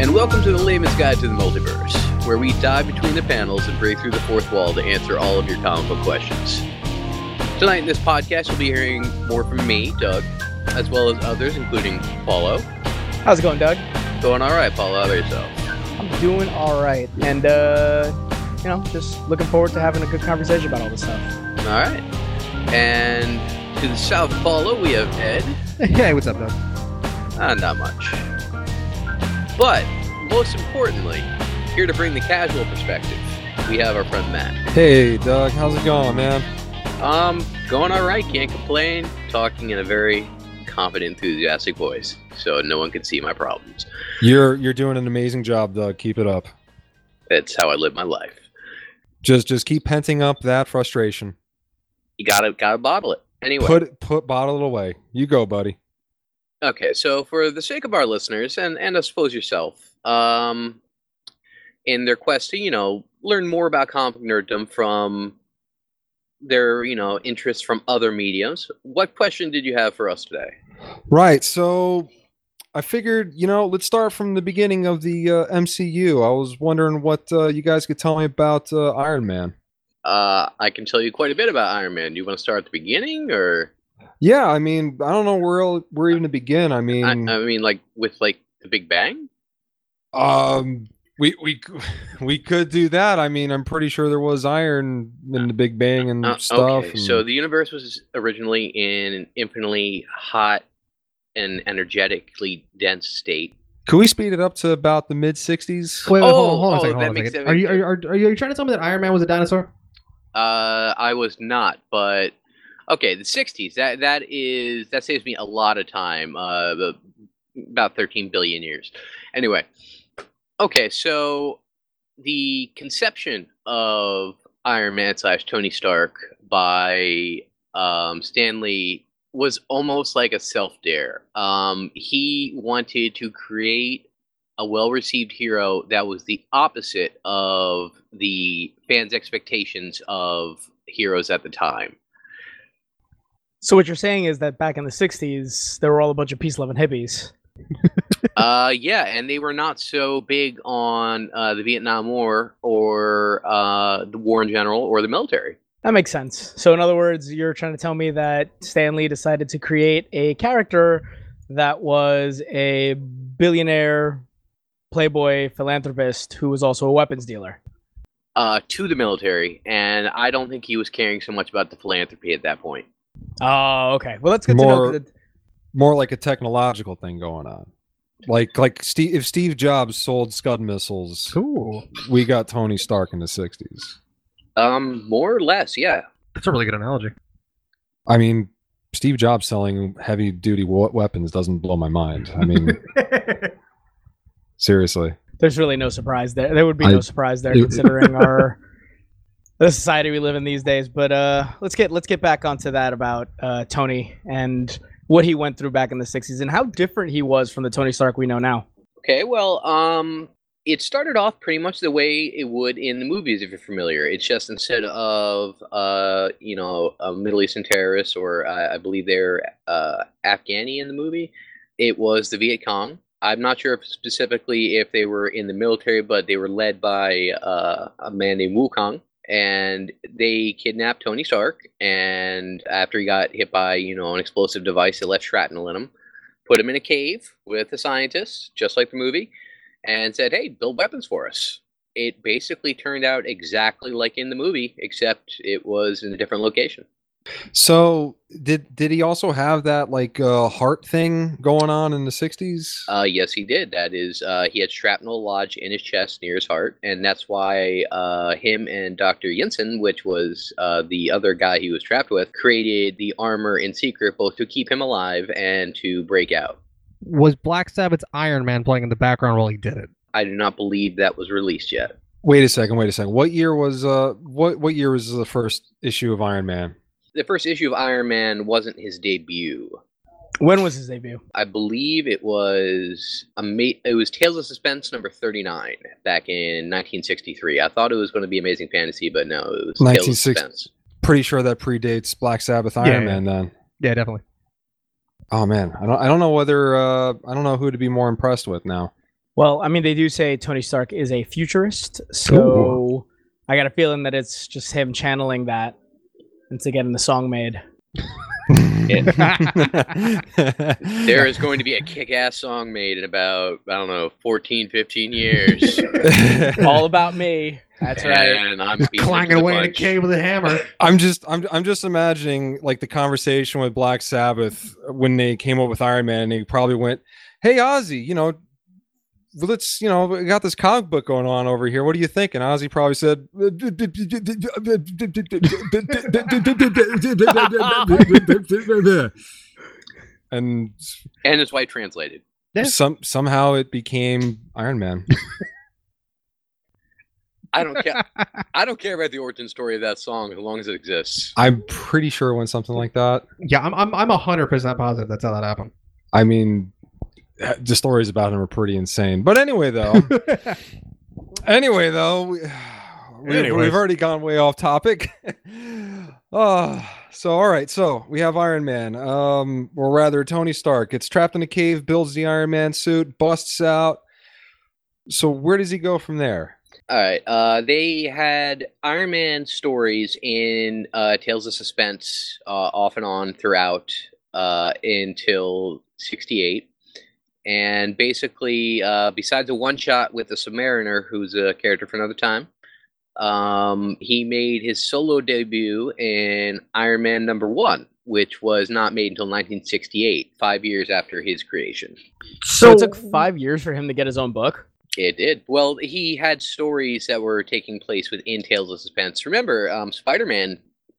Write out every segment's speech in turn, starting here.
And welcome to the Layman's Guide to the Multiverse, where we dive between the panels and break through the fourth wall to answer all of your comic book questions. Tonight in this podcast, you'll be hearing more from me, Doug, as well as others, including Paulo. How's it going, Doug? Going all right, Paulo. How about yourself? I'm doing all right, and uh, you know, just looking forward to having a good conversation about all this stuff. All right. And to the south of Paulo, we have Ed. Hey, what's up, Doug? Ah, not much. But most importantly, here to bring the casual perspective, we have our friend Matt. Hey, Doug, how's it going, man? Um, going all right, can't complain. Talking in a very confident, enthusiastic voice, so no one can see my problems. You're you're doing an amazing job, Doug. Keep it up. That's how I live my life. Just just keep penting up that frustration. You gotta gotta bottle it. Anyway, Put put bottle it away. You go, buddy. Okay. So for the sake of our listeners and and I suppose yourself, um, in their quest to you know learn more about comic nerddom from their you know interests from other mediums, what question did you have for us today? Right. So I figured, you know, let's start from the beginning of the uh, MCU. I was wondering what uh, you guys could tell me about uh, Iron Man. Uh, I can tell you quite a bit about Iron Man. Do you want to start at the beginning, or Yeah, I mean, I don't know where el- where even to begin. I mean, I, I mean, like with like the Big Bang? um, we we we could do that. I mean, I'm pretty sure there was iron in the Big Bang and Uh, stuff. okay, so the universe was originally in an infinitely hot and energetically dense state. could we speed it up to about the mid '60s? Wait, wait, Oh, hold on, hold on oh, a second. that Hold on a second. Are you, are, are, are you are you trying to tell me that Iron Man was a dinosaur? Uh, I was not, but okay, the '60s. That that is that saves me a lot of time. Uh, about 13 billion years. Anyway, okay, so the conception of Iron Man slash Tony Stark by um, Stan Lee was almost like a self dare. Um, he wanted to create a well received hero that was the opposite of the fans' expectations of heroes at the time. So what you're saying is that back in the '60s, there were all a bunch of peace-loving hippies. uh, yeah, and they were not so big on uh, the Vietnam War or uh, the war in general or the military. That makes sense. So in other words, you're trying to tell me that Stan Lee decided to create a character that was a billionaire playboy philanthropist who was also a weapons dealer. Uh, to the military, and I don't think he was caring so much about the philanthropy at that point. Oh, okay. Well, that's good to More- know. 'cause it- More like a technological thing going on. Like like Steve, if Steve Jobs sold Scud missiles, Cool. we got Tony Stark in the '60s. Um, more or less, yeah. That's a really good analogy. I mean, Steve Jobs selling heavy duty weapons doesn't blow my mind. I mean, seriously. There's really no surprise there. There would be I- no surprise there it- considering our the society we live in these days. But uh, let's get let's get back onto that about uh, Tony and what he went through back in the '60s and how different he was from the Tony Stark we know now. Okay, well, um, it started off pretty much the way it would in the movies, if you're familiar. It's just instead of, uh, you know, a Middle Eastern terrorist, or I believe they're uh, Afghani in the movie, it was the Viet Cong. I'm not sure if specifically if they were in the military, but they were led by uh, a man named Wukong. And they kidnapped Tony Stark, and after he got hit by, you know, an explosive device that left shrapnel in him, put him in a cave with a scientist, just like the movie, and said, "Hey, build weapons for us." It basically turned out exactly like in the movie, except it was in a different location. So did did he also have that like uh, heart thing going on in the '60s? Uh, yes, he did. That is, uh, he had shrapnel lodged in his chest near his heart, and that's why uh, him and Doctor Yinsen, which was uh, the other guy he was trapped with, created the armor in secret, both to keep him alive and to break out. Was Black Sabbath's Iron Man playing in the background while he did it? I do not believe that was released yet. Wait a second. Wait a second. What year was uh what what year was the first issue of Iron Man? The first issue of Iron Man wasn't his debut. When was his debut? I believe it was a ma- it was Tales of Suspense number 39 back in 1963. I thought it was going to be Amazing Fantasy, but no, it was Tales of 1960 Suspense. Pretty sure that predates Black Sabbath Iron Yeah, Man then. Yeah, definitely. Oh man, I don't I don't know whether uh I don't know who to be more impressed with now. Well, I mean, they do say Tony Stark is a futurist, so I got a feeling that it's just him channeling that into getting the song made. There is going to be a kick-ass song made in about I don't know 14, 15 years. All about me. That's right. I'm Clanging away the in a cave with a hammer. I'm just I'm I'm just imagining like the conversation with Black Sabbath when they came up with Iron Man and he probably went, "Hey Ozzy, you know, let's you know we got this comic book going on over here. What do you think?" And Ozzy probably said, and And his wife translated. Some somehow it became Iron Man. I don't care. I don't care about the origin story of that song as long as it exists. I'm pretty sure it went something like that. Yeah, I'm I'm I'm hundred percent positive that's how that happened. I mean, the stories about him are pretty insane. But anyway, though. anyway, though, we, we, we've already gone way off topic. oh, so all right, so we have Iron Man, um, or rather Tony Stark gets trapped in a cave, builds the Iron Man suit, busts out. So where does he go from there? All right. Uh, they had Iron Man stories in uh, Tales of Suspense uh, off and on throughout uh, until '68, and basically, uh, besides a one shot with the Submariner, who's a character for another time, um, he made his solo debut in Iron Man number one, which was not made until 1968, five years after his creation. So it took five years for him to get his own book. It did. Well, he had stories that were taking place within Tales of Suspense. Remember, um, Spider-Man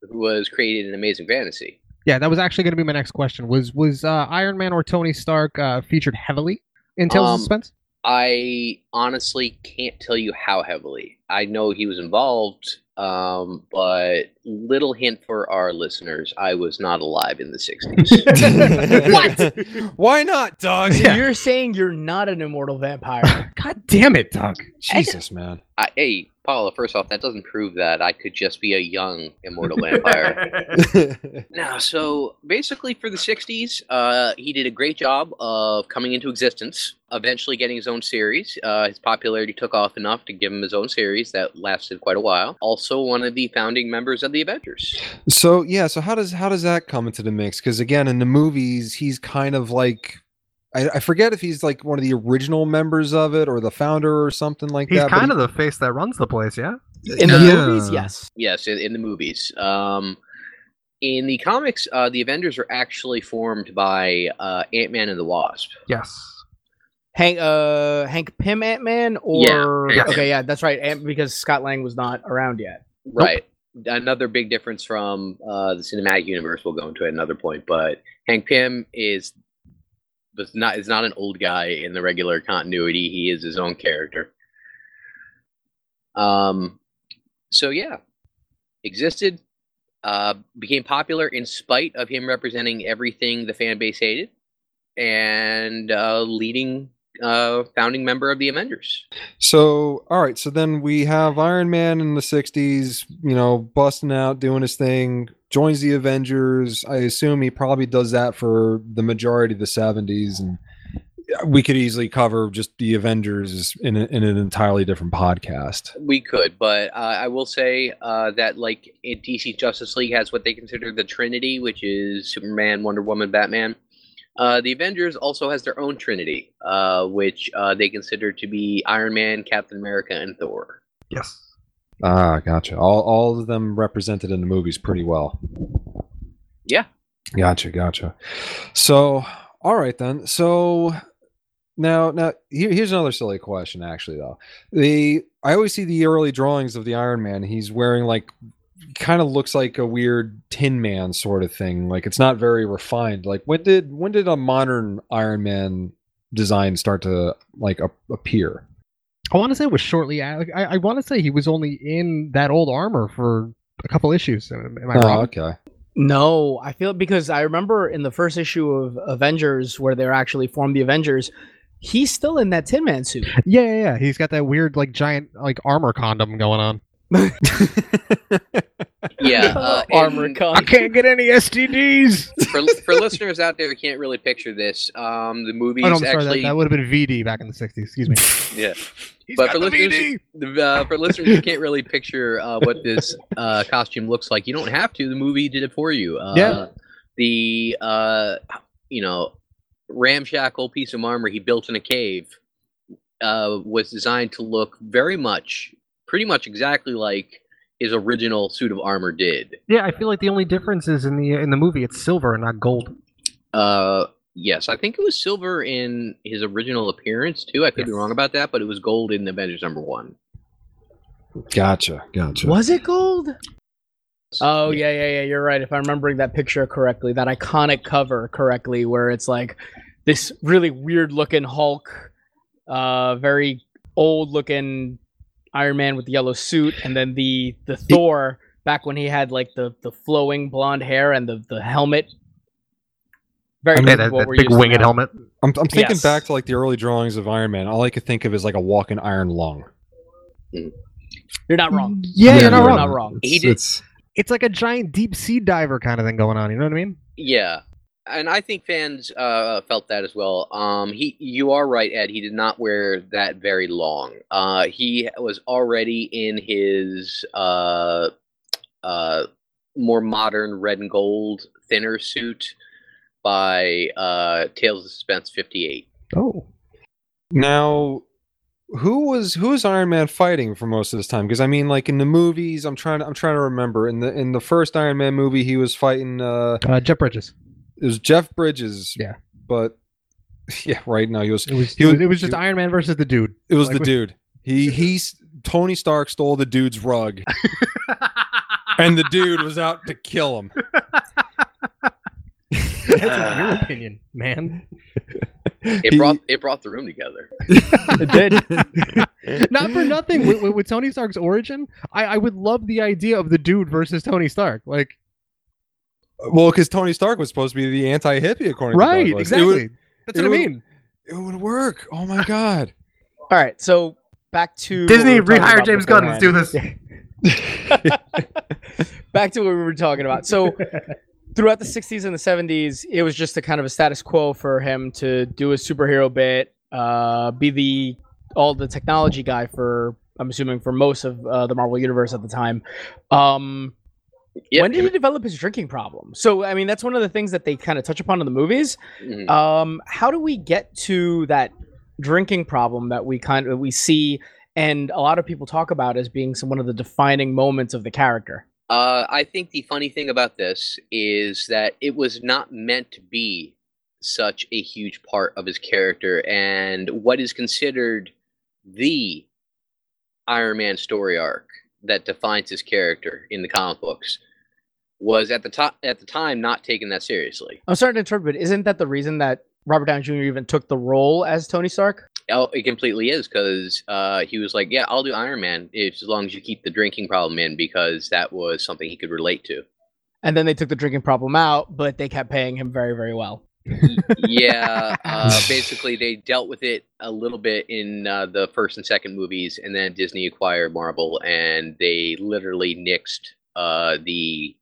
was created in Amazing Fantasy. Yeah, that was actually going to be my next question. Was was uh, Iron Man or Tony Stark uh, featured heavily in Tales Um, of Suspense? I honestly can't tell you how heavily. I know he was involved, um, but little hint for our listeners: I was not alive in the '60s. What? Why not, Doug? So you're saying you're not an immortal vampire? God damn it, Doug. Jesus, man. I, hey, Paula. First off, that doesn't prove that I could just be a young immortal vampire. No, so basically for the 60s, uh, he did a great job of coming into existence, eventually getting his own series. Uh, his popularity took off enough to give him his own series that lasted quite a while. Also, one of the founding members of the Avengers. So yeah, so how does how does that come into the mix? Because again, in the movies, he's kind of like I, I forget if he's like one of the original members of it or the founder or something like He's that. but kind he- of the face that runs the place, yeah. In the Yeah. movies, yes. Yes, in, in the movies. Um, in the comics, uh, the Avengers are actually formed by uh, Ant Man and the Wasp. Yes. Hank, uh, Hank Pym Ant Man, or Hank okay, yeah, that's right. Ant, because Scott Lang was not around yet. Right. Another big difference from uh, the cinematic universe. We'll go into at another point, but Hank Pym is was not is not an old guy in the regular continuity. He is his own character. Um, so yeah, existed, uh, became popular in spite of him representing everything the fan base hated, and uh, leading uh, founding member of the Avengers. So, all right. So then we have Iron Man in the 60s, you know, busting out, doing his thing, joins the Avengers. I assume he probably does that for the majority of the 70s. And we could easily cover just the Avengers in, a, in an entirely different podcast. We could, but uh, I will say uh, that like in DC Justice League has what they consider the Trinity, which is Superman, Wonder Woman, Batman. Uh, the Avengers also has their own Trinity, uh, which uh, they consider to be Iron Man, Captain America, and Thor. Yes. Ah, gotcha. All, all of them represented in the movies pretty well. Yeah. Gotcha, gotcha. So, all right then. So now, now here, here's another silly question. Actually, though, the I always see the early drawings of the Iron Man. He's wearing like kind of looks like a weird Tin Man sort of thing. Like it's not very refined. Like when did when did a modern Iron Man design start to like a, appear? I want to say it was shortly. Like, I, I want to say he was only in that old armor for a couple issues. Am am I Oh, wrong? okay. No, I feel because I remember in the first issue of Avengers where they're actually formed the Avengers, he's still in that Tin Man suit. Yeah, yeah, yeah. He's got that weird, like, giant, like, armor condom going on. Yeah, uh, Armor and. I can't get any STDs. for for listeners out there who can't really picture this, um, the movie Oh, no, I'm sorry. That, actually that would have been VD back in the 60s. Excuse me. yeah. He's But got for the listeners, VD. uh, for listeners who can't really picture uh, what this uh, costume looks like, you don't have to. The movie did it for you. Uh, Yeah. The uh, you know ramshackle piece of armor he built in a cave uh, was designed to look very much, pretty much exactly like his original suit of armor did. Yeah, I feel like the only difference is in the in the movie it's silver and not gold. Uh, yes, I think it was silver in his original appearance too. I could be wrong about that, but it was gold in Avengers number one. Gotcha, gotcha. Was it gold? Oh yeah, yeah, yeah. You're right. If I'm remembering that picture correctly, that iconic cover correctly, where it's like this really weird looking Hulk, uh, very old looking Iron Man with the yellow suit, and then the the Thor back when he had like the the flowing blonde hair and the the helmet. Very I mean, that, that big winged now. helmet. I'm, I'm thinking Yes. back to like the early drawings of Iron Man. All I could think of is like a walking iron lung. You're not wrong. Yeah, Yeah, you're not you're wrong. not wrong. He It's, did- it's It's like a giant deep sea diver kind of thing going on. You know what I mean? Yeah, and I think fans uh, felt that as well. Um, he, you are right, Ed. He did not wear that very long. Uh, he was already in his uh, uh, more modern red and gold thinner suit by uh, Tales of Suspense '58. Oh. now who was who was Iron Man fighting for most of this time? Because I mean, like in the movies, I'm trying to I'm trying to remember. In the in the first Iron Man movie, he was fighting. uh Uh, Jeff Bridges. It was Jeff Bridges. Yeah. but yeah, right now he was. It was, He it was, was- it was just he- Iron Man versus the dude. It was Like, the dude. He he's Tony Stark stole the dude's rug, and the dude was out to kill him. That's your opinion, man. It He- brought it brought the room together. It did. Not for nothing. With, with, with Tony Stark's origin, I, I would love the idea of the dude versus Tony Stark. Like, Well, because Tony Stark was supposed to be the anti-hippie, according to right? Douglas. It Exactly. would, That's it what I mean. it would work. Oh my god. All right, so back to Disney, we rehire James Gunn. Let's do this. back to what we were talking about. So throughout the 60s and the 70s, it was just a kind of a status quo for him to do a superhero bit, uh, be the all the technology guy for I'm assuming for most of uh, the Marvel universe at the time. Um, Yeah, when did he develop his drinking problem? So I mean, that's one of the things that they kind of touch upon in the movies. Mhm. Um, how do we get to that drinking problem that we kind of we see and a lot of people talk about as being some one of the defining moments of the character? Uh, I think the funny thing about this is that it was not meant to be such a huge part of his character, and what is considered the Iron Man story arc that defines his character in the comic books was at the top at the time not taken that seriously. I'm starting to interpret. but isn't that the reason that Robert Downey Jr. even took the role as Tony Stark? Oh, it completely is because uh, he was like, "Yeah, I'll do Iron Man if, as long as you keep the drinking problem in," because that was something he could relate to. And then they took the drinking problem out, but they kept paying him very, very well. Yeah, uh, basically they dealt with it a little bit in uh, the first and second movies, and then Disney acquired Marvel, and they literally nixed uh, the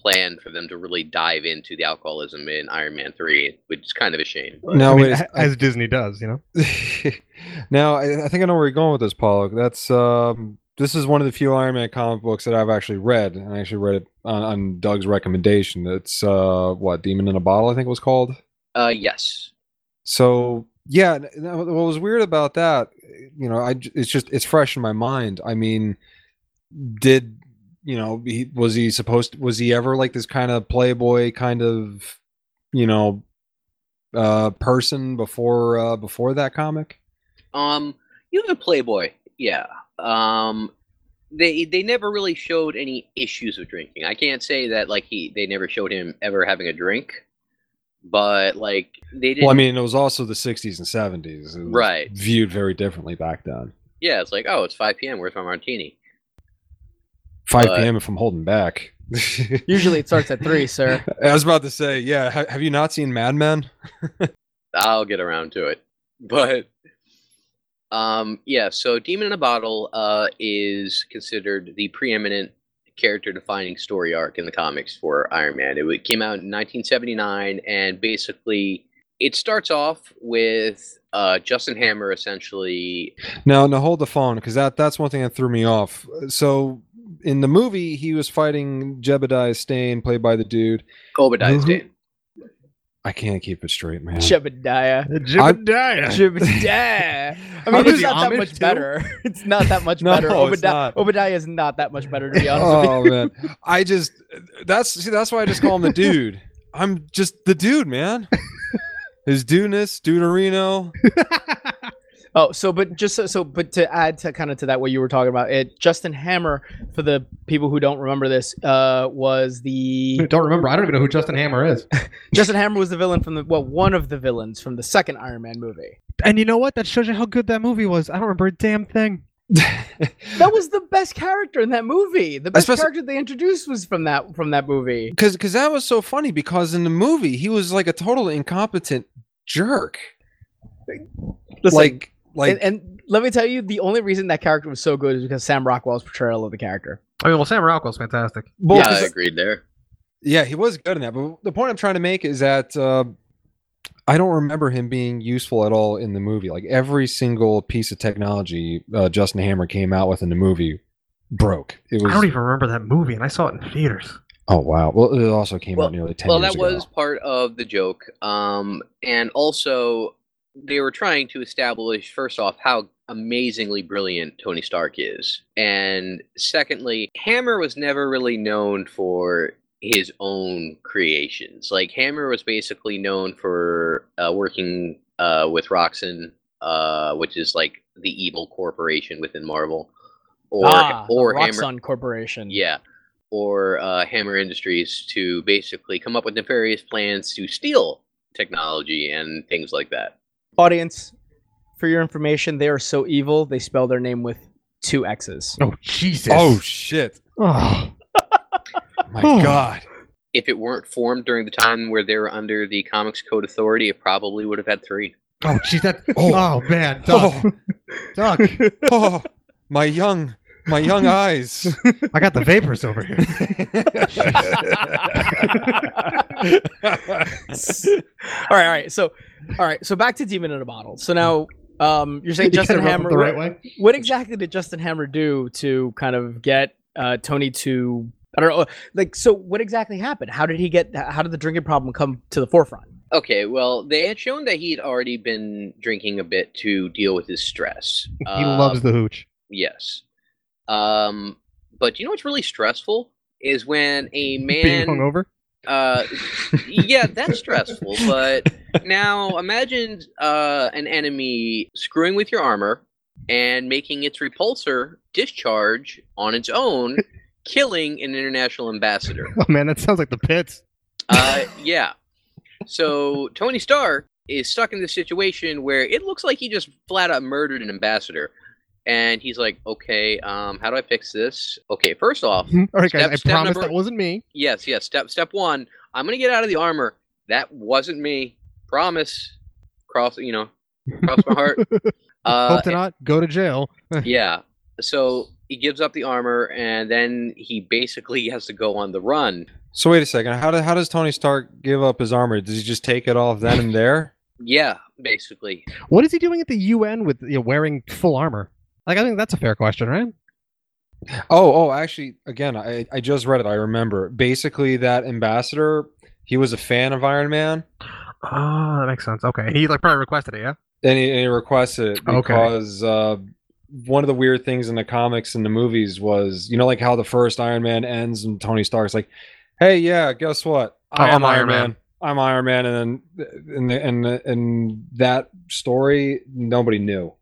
plan for them to really dive into the alcoholism in Iron Man three, which is kind of a shame. No, I mean, wait. a- as Disney does, you know. now I, I think I know where you're going with this, Pollock. That's um, this is one of the few Iron Man comic books that I've actually read, and I actually read it on, on Doug's recommendation. It's uh, what Demon in a Bottle, I think it was called. Uh, yes, So yeah, what was weird about that, you know, I it's just it's fresh in my mind. I mean, did you know he was he supposed was he ever like this kind of playboy kind of you know uh person before uh before that comic? um, you have a Playboy, yeah. Um, they they never really showed any issues with drinking. I can't say that like he they never showed him ever having a drink, but like they didn't. Well, I mean, it was also the 60s and 70s. It was Right. Viewed very differently back then. yeah, it's like oh, it's five p.m. Where's my martini? 5 But- p.m. if I'm holding back. Usually it starts at three, sir. I was about to say, yeah. ha- have you not seen Mad Men? I'll get around to it. But um yeah, so Demon in a Bottle uh is considered the preeminent character defining story arc in the comics for Iron Man. It came out in 1979, and basically, it starts off with uh, Justin Hammer essentially. Now, now hold the phone because that that's one thing that threw me off. So in the movie, he was fighting Jebediah Stane, played by the dude. Obadiah Mhm. Stane. I can't keep it straight, man. Jebediah. Jebediah. Jebediah. I How mean, was it's not that much too? better. It's not that much No, better. it's Obadiah, not. Obadiah is not that much better, to be honest with oh, you. Oh man, I just that's see that's why I just call him the dude. I'm just the dude, man. His dudeness, Duderino. Oh, so but just so, so but to add to kind of to that what you were talking about, it Justin Hammer for the people who don't remember this uh was the Don't remember. I don't even know who Justin Hammer is. Justin Hammer was the villain from the well one of the villains from the second Iron Man movie. And you know what? That shows you how good that movie was. I don't remember a damn thing. That was the best character in that movie. The best Especially- character they introduced was from that from that movie. Because because that was so funny because in the movie he was like a total incompetent jerk. Listen, like like and, and let me tell you, the only reason that character was so good is because Sam Rockwell's portrayal of the character. I mean, well, Sam Rockwell's fantastic. well, yeah, 'cause- I agreed there. yeah, he was good in that. But the point I'm trying to make is that uh, I don't remember him being useful at all in the movie. Like every single piece of technology uh, Justin Hammer came out with in the movie broke. It was I don't even remember that movie, and I saw it in theaters. Oh wow! Well, it also came Well- out nearly ten Well, years that ago. was part of the joke. Um, and also, they were trying to establish, first off, how amazingly brilliant Tony Stark is. And secondly, Hammer was never really known for his own creations. Like, Hammer was basically known for uh, working uh, with Roxxon, uh, which is like the evil corporation within Marvel. Or, ah, or the Hammer. Corporation. Yeah. Or uh, Hammer Industries to basically come up with nefarious plans to steal technology and things like that. Audience, for your information, they are so evil they spell their name with two X's. Oh Jesus! Oh shit! Oh. My Oh. god! If it weren't formed during the time where they were under the Comics Code Authority, it probably would have had three. Oh, jeez, that. Oh. Oh, man, Doc, Oh, Doc, oh, my young, my young eyes. I got the vapors over here. all right, all right. So, all right. So back to Demon in a Bottle. So now, um, you're saying You Justin gotta rub it Hammer. the right what, way. what exactly did Justin Hammer do to kind of get uh, Tony to? I don't know. Like, so what exactly happened? How did he get? How did the drinking problem come to the forefront? Okay, well, they had shown that he'd already been drinking a bit to deal with his stress. He loves the hooch. Yes. Um, but you know what's really stressful is when a Being man hungover. Uh, yeah, that's stressful. But now imagine uh, an enemy screwing with your armor and making its repulsor discharge on its own, killing an international ambassador. Oh man, that sounds like the pits. Uh, yeah. So Tony Stark is stuck in this situation where it looks like he just flat out murdered an ambassador. And he's like, okay, um, how do I fix this? Okay, first off, All right, guys, Step- I step promise number- that wasn't me. yes, yes. Step step one. I'm gonna get out of the armor. That wasn't me. Promise. Cross. You know, cross my heart. Uh, Hope to not go to jail. yeah. So he gives up the armor, and then he basically has to go on the run. So wait a second. How, do, how does Tony Stark give up his armor? Does he just take it off then and there? Yeah, basically. What is he doing at the UN with you know, wearing full armor? Like, I think that's a fair question, right? Oh, oh, actually, again, I, I just read it. I remember. Basically, that ambassador, he was a fan of Iron Man, Oh, that makes sense. Okay, he like probably requested it, yeah. and he, and he requested it Okay. because uh, one of the weird things in the comics and the movies was, you know, like how the first Iron Man ends and Tony Stark's like, "Hey, yeah, guess what? Oh, I'm Iron Man." I'm Iron Man," and then in the, in the, in that story, nobody knew.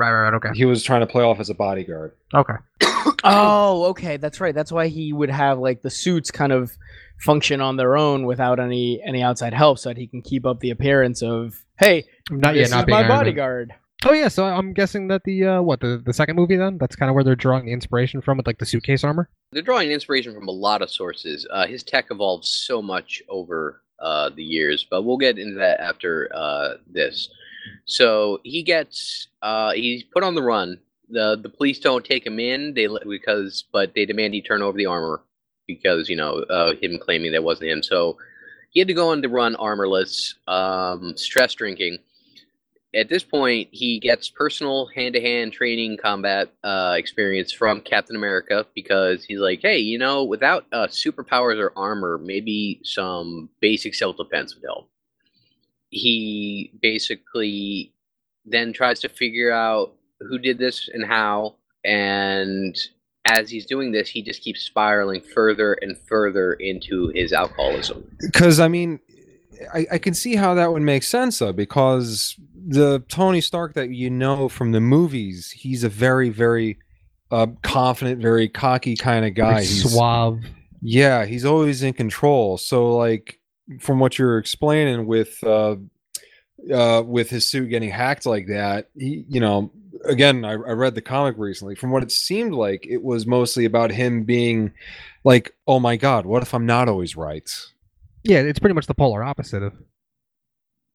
Right, right, right. Okay, He was trying to play off as a bodyguard. okay. Oh, okay, that's right. That's why he would have like the suits kind of function on their own without any any outside help, so that he can keep up the appearance of, hey, Not this yet. Not is being my Iron Man. bodyguard. Oh yeah, so I'm guessing that the uh, what the the second movie then that's kind of where they're drawing the inspiration from with like the suitcase armor. They're drawing inspiration from a lot of sources. Uh, his tech evolved so much over uh, the years, but we'll get into that after uh, this. So he gets uh, he's put on the run the the police don't take him in. They because but they demand he turn over the armor because you know uh, him claiming that wasn't him. So he had to go on to run armorless, um, stress drinking. At this point, he gets personal hand-to-hand training combat uh, experience from Captain America because he's like, hey, you know, without uh, superpowers or armor, maybe some basic self-defense would help. He basically then tries to figure out who did this and how. And as he's doing this, he just keeps spiraling further and further into his alcoholism. because I mean, I, I can see how that would make sense though, because the Tony Stark that you know from the movies, he's a very, very uh, confident, very cocky kind of guy. Very He's, suave. yeah, he's always in control. So, like, from what you're explaining with uh, uh, with his suit getting hacked like that, he, you know, again, I, I read the comic recently. From what it seemed like, it was mostly about him being like, "Oh my God, what if I'm not always right?" Yeah, it's pretty much the polar opposite of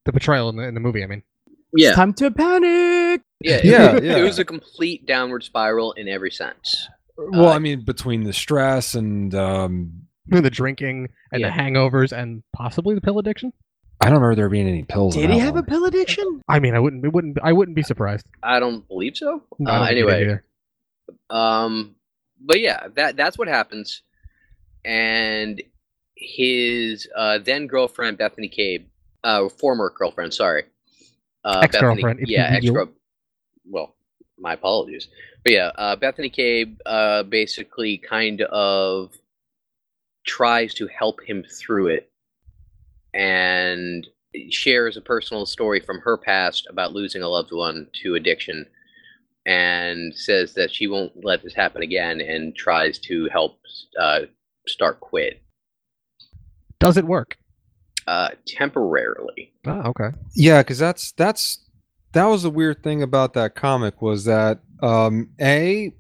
the portrayal in the, in the movie. I mean, Yeah, Time to panic. yeah, Yeah, It, yeah. it was a complete downward spiral in every sense. Well, Uh, I mean, between the stress and um, the drinking and Yeah. the hangovers and possibly the pill addiction. I don't remember there being any pills. in Did he that have a pill addiction? I mean, I wouldn't, it wouldn't, I wouldn't be surprised. I don't believe so. I Uh, don't think he did anyway. Um, but yeah, that that's what happens. And his uh, then girlfriend Bethany Cabe, uh, former girlfriend, sorry, uh, Ex-girlfriend, Bethany- yeah, ex will. girl. Well, my apologies, but yeah, uh, Bethany Cabe uh, basically kind of tries to help him through it, and shares a personal story from her past about losing a loved one to addiction and says that she won't let this happen again and tries to help uh, Stark quit Does it work? uh, temporarily. Oh, okay. Yeah, because that's that's that was the weird thing about that comic was that um, a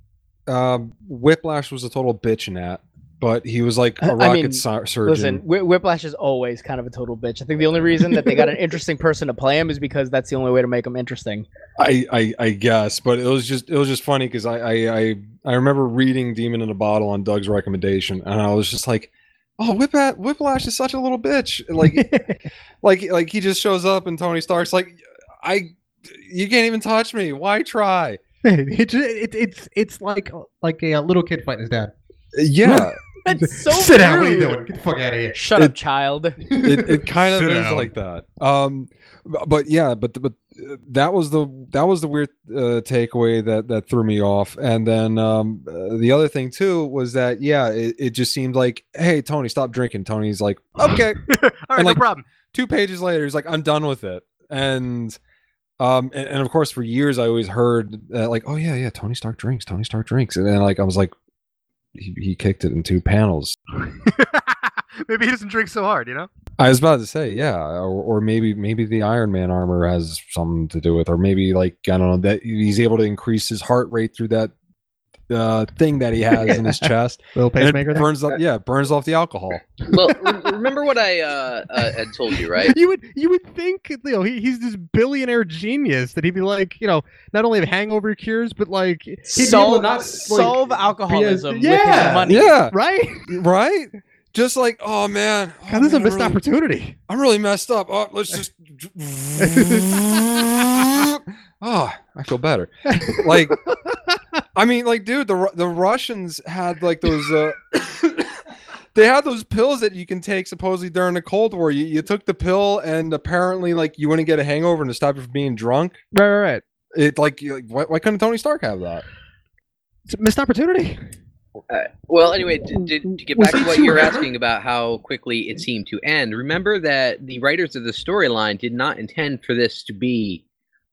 um, Whiplash was a total bitch in that, but he was like a rocket mean, sur- surgeon. Listen, Whi Whiplash is always kind of a total bitch. I think the only reason that they got an interesting person to play him is because that's the only way to make him interesting. I, I I guess, but it was just it was just funny because I, I I I remember reading Demon in a Bottle on Doug's recommendation, and I was just like, oh, Whiplash, Whiplash is such a little bitch. Like like like he just shows up and Tony Stark's like, I you can't even touch me. Why try? it, it, it's it's like like a, little kid fighting his dad. Yeah, That's so Sit down. What are you doing? Get the fuck out of here. Shut up, child. it, it kind of is down. like that. Um, but yeah, but but uh, that was the that was the weird uh, takeaway that that threw me off. And then um, uh, the other thing too was that yeah, it, it just seemed like, hey, Tony, stop drinking. Tony's like, okay. All right, like- no problem. Two pages later, he's like, I'm done with it. And um, and, and of course, for years, I always heard uh, like, oh yeah, yeah, Tony Stark drinks. Tony Stark drinks. And then like I was like, he, he kicked it in two panels. Maybe he doesn't drink so hard, you know. I was about to say, yeah, or, or maybe maybe the Iron Man armor has something to do with, or maybe like I don't know that he's able to increase his heart rate through that uh, thing that he has in his chest, Little pacemaker. it burns up. Yeah, burns off the alcohol. Well, re- remember what I uh, uh, had told you, right? You would you would think you know he, he's this billionaire genius that he'd be like you know not only have hangover cures but like he'd be able to Solve, not, like, solve alcoholism with Yeah. his money. Yeah, right. right. Just like, oh man, oh, God, this is a missed I'm really, opportunity. I'm really messed up. Oh, let's just. oh, I feel better. Like, I mean, like, dude, the the Russians had like those. Uh, they had those pills that you can take supposedly during the Cold War. You, you took the pill, and apparently, like, you wouldn't get a hangover and to stop you from being drunk. Right, right, right. It like, like why, why couldn't Tony Stark have that? It's a missed opportunity. Well, anyway, to, to, to get back to what you're ever? asking about how quickly it seemed to end, remember that the writers of the storyline did not intend for this to be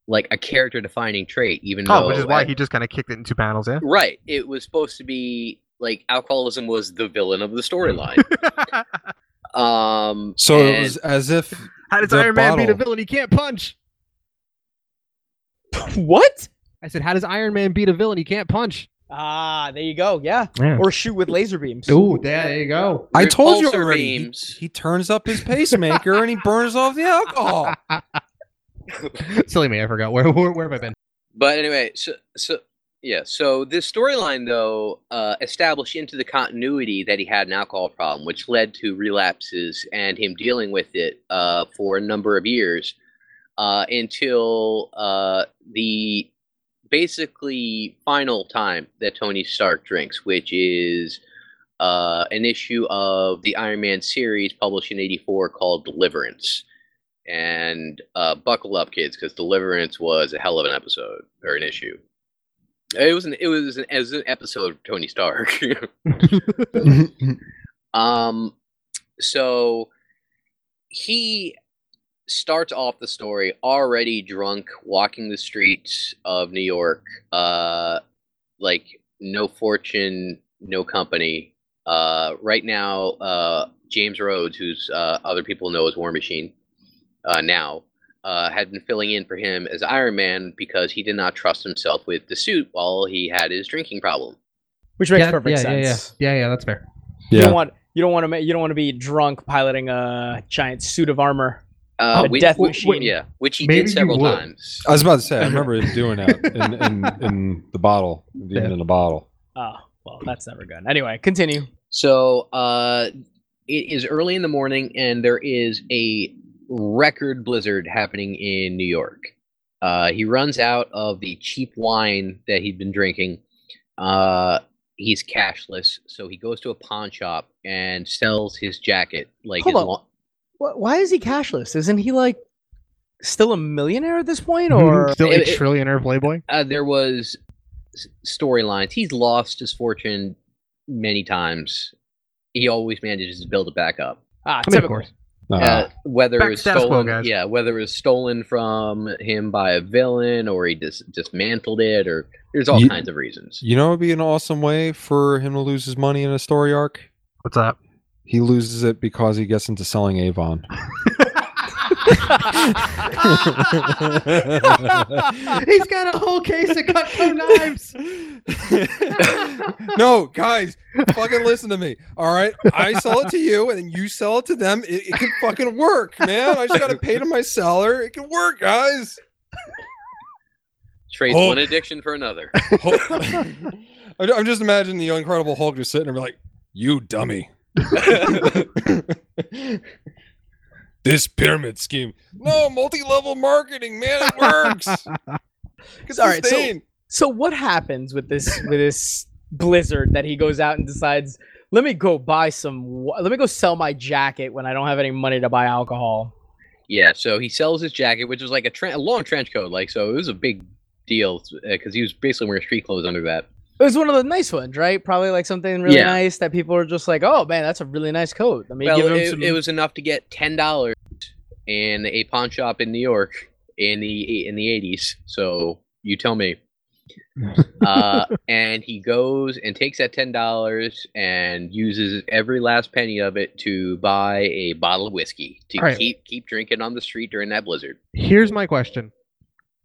like a character defining trait, even though. Oh, which is why uh, he just kind of kicked it in two panels. Yeah. Right. It was supposed to be like alcoholism was the villain of the storyline. um, So it was as if How does The Iron Man beat a villain he can't punch? What? I said, how does Iron Man beat a villain he can't punch? Ah, there you go. Yeah. Yeah. Or shoot with laser beams. Ooh, there you go. I told you repulsor already. He, he turns up his pacemaker and he burns off the alcohol. Silly me, I forgot. Where, where, where have I been? But anyway, so so Yeah, so this storyline, though, uh, established into the continuity that he had an alcohol problem, which led to relapses and him dealing with it uh, for a number of years uh, until uh, the basically final time that Tony Stark drinks, which is uh, an issue of the Iron Man series published in 84 called Deliverance. And uh, buckle up, kids, because Deliverance was a hell of an episode or an issue. It was an it was an, as an episode of Tony Stark. um, so he starts off the story already drunk, walking the streets of New York, uh, like no fortune, no company. Uh, right now, uh, James Rhodes, who's uh, other people know as War Machine, uh, now uh, had been filling in for him as Iron Man because he did not trust himself with the suit while he had his drinking problem. Which makes yeah, perfect yeah, yeah, sense. yeah, yeah, yeah. That's fair. You don't want you don't want to you don't want to be drunk piloting a giant suit of armor. Uh, A which- death wh- wh- machine. yeah, which he Maybe did several times. I was about to say, I remember him doing that in, in, in the bottle, even Yeah. in the bottle. Oh, well, that's never good. Anyway, continue. So uh, it is early in the morning, and there is a record blizzard happening in New York. Uh, he runs out of the cheap wine that he'd been drinking. Uh, he's cashless, so he goes to a pawn shop and sells his jacket. Like Hold his on. lo- Why is he cashless? Isn't he like still a millionaire at this point, Mhm. or Still a it- it- trillionaire playboy. uh, there was storylines. He's lost his fortune many times. He always manages to build it back up. ah, I mean, of course. Uh, Uh, whether Back it was to quo, stolen, guys. yeah, whether it was stolen from him by a villain or he dis- dismantled it, or there's all Ye- kinds of reasons. you know, it would be an awesome way for him to lose his money in a story arc. What's that? He loses it because he gets into selling Avon. He's got a whole case of Cutco knives. no, guys, fucking listen to me. All right, I sell it to you, and then you sell it to them. It, it can fucking work, man. I just gotta pay to my seller. It can work, guys. Trades Oh. one addiction for another. I'm I'm just imagining the Incredible Hulk just sitting there, like, "You dummy." This pyramid scheme. No, multi-level marketing, man. It works. It's All right, so- So what happens with this with this blizzard that he goes out and decides, let me go buy some, let me go sell my jacket when I don't have any money to buy alcohol. yeah, so he sells his jacket, which was like a, tren- a long trench coat, like so it was a big deal because he was basically wearing street clothes under that. It was one of the nice ones, right? Probably like something really Yeah. nice that people are just like, oh man, that's a really nice coat. Let me well, give him it, some. it was enough to get ten dollars in a pawn shop in New York in the in the eighties. So you tell me. uh, and he goes and takes that ten dollars and uses every last penny of it to buy a bottle of whiskey to All right. keep keep drinking on the street during that blizzard. Here's my question: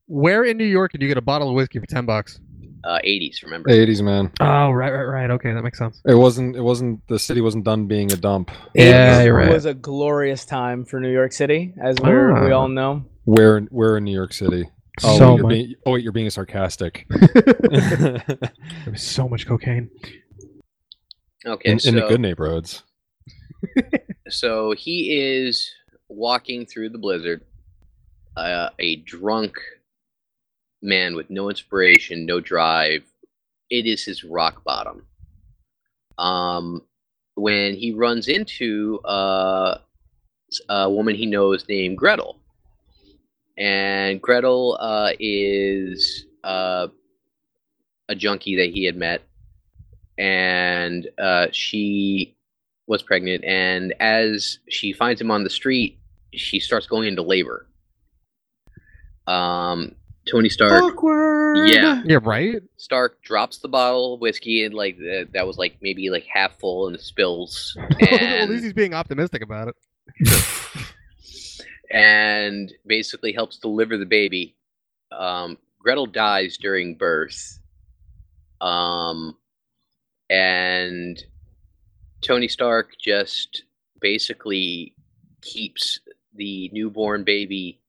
Where in New York did you get a bottle of whiskey for ten bucks? Uh, eighties, remember? 80s, man. Oh, right, right, right. Okay, that makes sense. It wasn't. It wasn't. The city wasn't done being a dump. Yeah, it you're right. was a glorious time for New York City, as we're, we Ah. all know. Where? Where in New York City? Oh, so wait, you're much. being, oh wait, you're being sarcastic. There was so much cocaine. Okay, in, so in the good neighborhoods. so he is walking through the blizzard, uh, a drunk man with no inspiration, no drive. It is his rock bottom. Um, when he runs into uh, a woman he knows named Gretel, and Gretel uh, is uh, a junkie that he had met, and uh, she was pregnant, and as she finds him on the street, she starts going into labor. Um, Tony Stark, Awkward. yeah, Yeah, right. Stark drops the bottle of whiskey and like uh, that was like maybe like half full and it spills, At least and he's being optimistic about it. and basically helps deliver the baby. Um, Gretel dies during birth. Um, and Tony Stark just basically keeps the newborn baby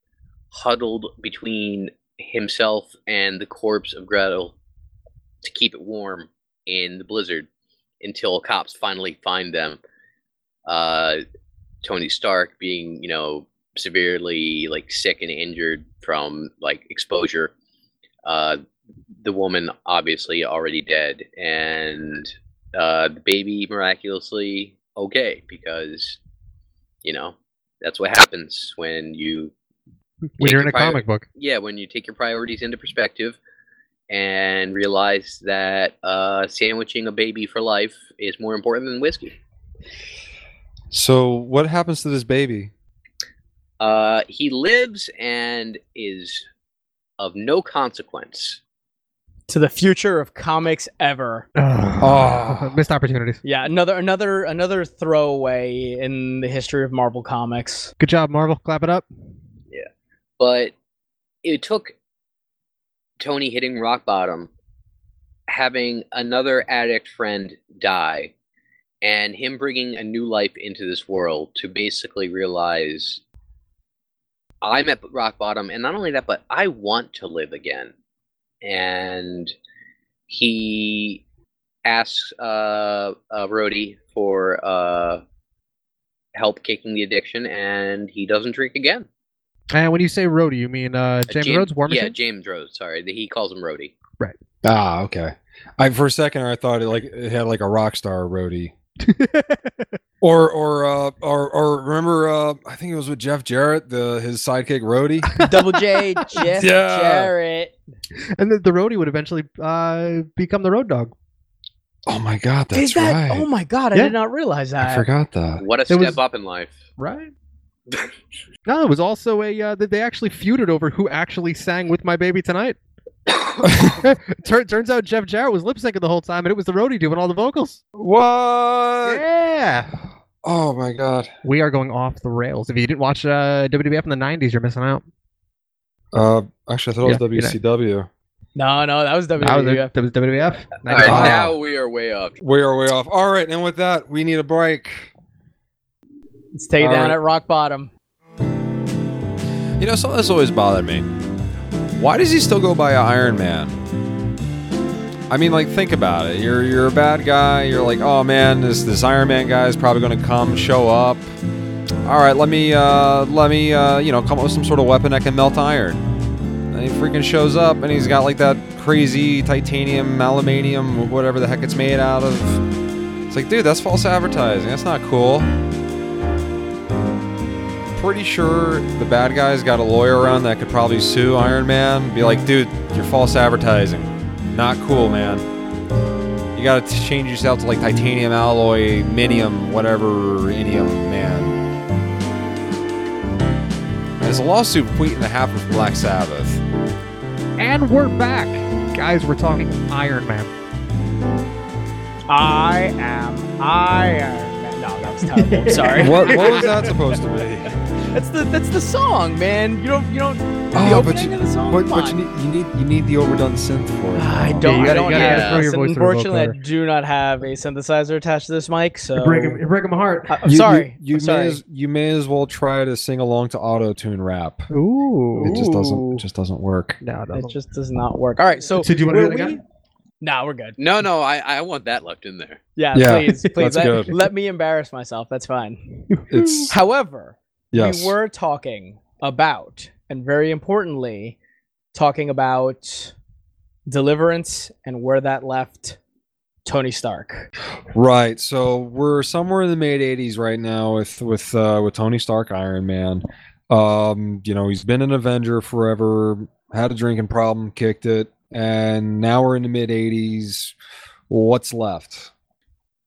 huddled between himself and the corpse of Gretel to keep it warm in the blizzard until cops finally find them. Uh, Tony Stark being, you know, severely like sick and injured from like exposure. Uh, the woman obviously already dead, and uh, the baby miraculously okay because you know that's what happens when you when you're in a prior- comic book. yeah when you take your priorities into perspective and realize that uh, sandwiching a baby for life is more important than whiskey. So what happens to this baby? Uh, he lives and is of no consequence. To the future of comics ever. Oh, missed opportunities. Yeah, another another another throwaway in the history of Marvel Comics. Good job, Marvel. Clap it up. But it took Tony hitting rock bottom, having another addict friend die, and him bringing a new life into this world to basically realize I'm at rock bottom, and not only that, but I want to live again. And he asks uh, uh, for uh, help kicking the addiction, and he doesn't drink again. And when you say Rhodey, you mean uh, James Jam- Rhodes, War Yeah, James Rhodes. Sorry, he calls him Rhodey. Right. Ah, okay. I for a second I thought it like it had like a rock star roadie. Or or uh or or remember uh I think it was with Jeff Jarrett, the his sidekick Rhodey. Double J, Jeff Yeah. Jarrett. and the, the Rhodey would eventually uh, become the Road Dog. Oh my god, that's Is that? right. Oh my god, I Yeah. did not realize that. I forgot that. What a There step was- up in life. Right. No, it was also a uh, that they actually feuded over who actually sang "With My Baby Tonight." Tur- turns out Jeff Jarrett was lip syncing the whole time, and it was the roadie doing all the vocals. What? Yeah. Oh my god. We are going off the rails. If you didn't watch uh, WWF in the '90s, you're missing out. Uh actually I thought it Yeah, was you know. WCW. No, no, that was That was, WWF. that was WWF. All right, now we are way up. We are way off. All right, and with that, we need a break. Let's take it All down right. at rock bottom. You know, something that's always bothered me. Why does he still go by Iron Man? I mean, like, think about it. You're you're a bad guy. You're like, oh man, this this Iron Man guy is probably gonna come, show up. All right, let me uh, let me uh, you know come up with some sort of weapon that can melt iron. And he freaking shows up, and he's got like that crazy titanium, aluminium, whatever the heck it's made out of. It's like, dude, that's false advertising. That's not cool pretty sure the bad guy's got a lawyer around that could probably sue Iron Man. Be like, dude, you're false advertising. Not cool, man. You gotta change yourself to like titanium alloy, minium, whatever, inium, man. There's a lawsuit waiting to happen from Black Sabbath. And we're back, guys. We're talking Iron Man. I am Iron Man. No, that was terrible. Sorry. What, what was that supposed to be? That's the that's the song, man. You don't you don't. The Oh, but you- of the song. But, but you need you need you need the overdone synth for it. I don't. you gotta- don't you gotta have. throw your voice to Unfortunately, I do not have a synthesizer attached to this mic, so Breaking, breaking my heart. I- I'm You- sorry. You, you I'm may sorry. as you may as well try to sing along to auto tune rap. Ooh. It just doesn't it just doesn't work. No, it It doesn't. just does not work. All right, so So do you wanna do were it again? we- Nah, we're good. No, no, I, I want that left in there. Yeah, Yeah, please, please let, let me embarrass myself. That's fine. It's However, yes. we were talking about, and very importantly, talking about deliverance and where that left Tony Stark. Right. So we're somewhere in the mid '80s right now with with uh, with Tony Stark, Iron Man. Um, you know, he's been an Avenger forever. Had a drinking problem, kicked it, and now we're in the mid '80s. What's left?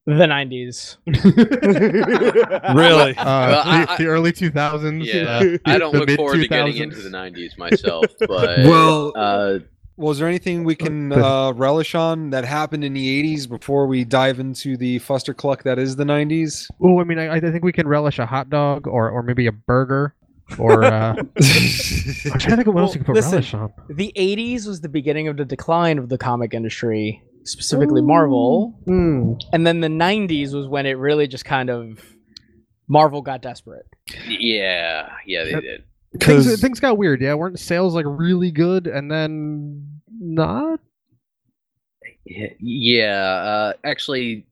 The 90s. Really? Uh, Well, the, I- the early 2000s. Yeah, uh, I don't the look forward to getting into the '90s myself, but Well- uh, Was there anything we can uh, relish on that happened in the '80s before we dive into the fuster cluck that is the '90s? Oh, I mean, I, I think we can relish a hot dog or, or maybe a burger. Or uh, I'm trying to think of what else you can put listen. relish on. The 80s was the beginning of the decline of the comic industry, specifically Marvel. Hmm. And then the 90s was when it really just kind of. Marvel got desperate. yeah, yeah, they Yep. did. Things, 'Cause- things got weird. Yeah, weren't sales like really good and then not? Yeah, uh, actually,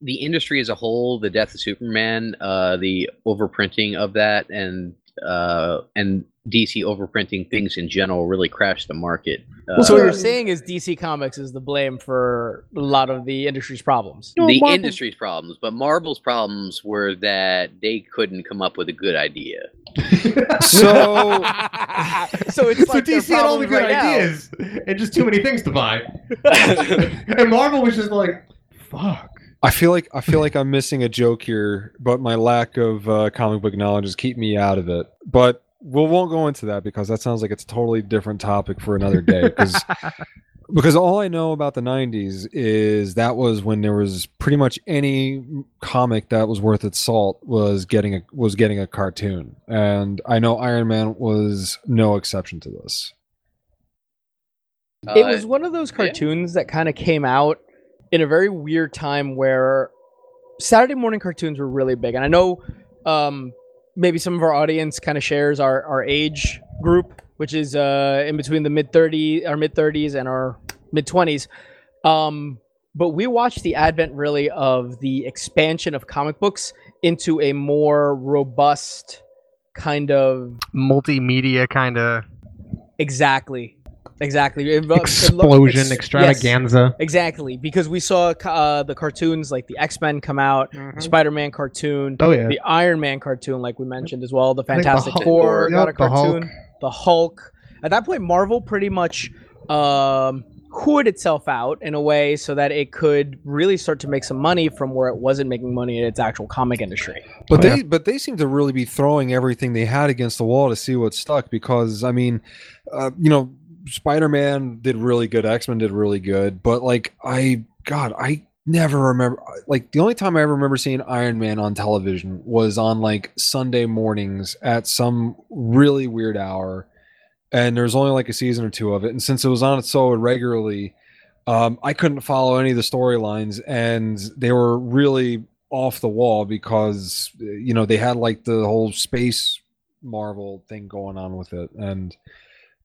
the industry as a whole, the death of Superman, uh, the overprinting of that, and uh, and DC overprinting things in general really crashed the market. Uh, so what you're saying is DC Comics is the blame for a lot of the industry's problems. No, the Marvel- industry's problems, but Marvel's problems were that they couldn't come up with a good idea. So so it's so like DC had all the good right now. ideas and just too many things to buy. and Marvel was just like, fuck. I feel like I feel like I'm missing a joke here, but my lack of uh, comic book knowledge is keeping me out of it. But we won't go into that because that sounds like it's a totally different topic for another day. Because because all I know about the '90s is that was when there was pretty much any comic that was worth its salt was getting a was getting a cartoon, and I know Iron Man was no exception to this. it Uh, was one of those cartoons that kind of came out in a very weird time where Saturday morning cartoons were really big. And I know um, maybe some of our audience kind of shares our, our age group, which is uh, in between the mid 30s, our mid 30s and our mid 20s. Um, but we watched the advent really of the expansion of comic books into a more robust kind of Multimedia kind of exactly exactly It lo- it lo- explosion ex- yes. extravaganza. Exactly, because we saw uh, the cartoons like the X Men come out, Spider-Man cartoon, Oh yeah. the Iron Man cartoon, like we mentioned as well, the I think the Fantastic Hulk- Four got a Yep, the Hulk. cartoon, the Hulk. At that point, Marvel pretty much um, hood itself out in a way so that it could really start to make some money from where it wasn't making money in its actual comic industry. But Oh, yeah. they but they seem to really be throwing everything they had against the wall to see what stuck because I mean, uh, you know, Spider-Man did really good, X-Men did really good, but like I god, I never remember like the only time I ever remember seeing Iron Man on television was on like Sunday mornings at some really weird hour and there's only like a season or two of it and since it was on so irregularly um, I couldn't follow any of the storylines, and they were really off the wall because you know they had like the whole space Marvel thing going on with it, and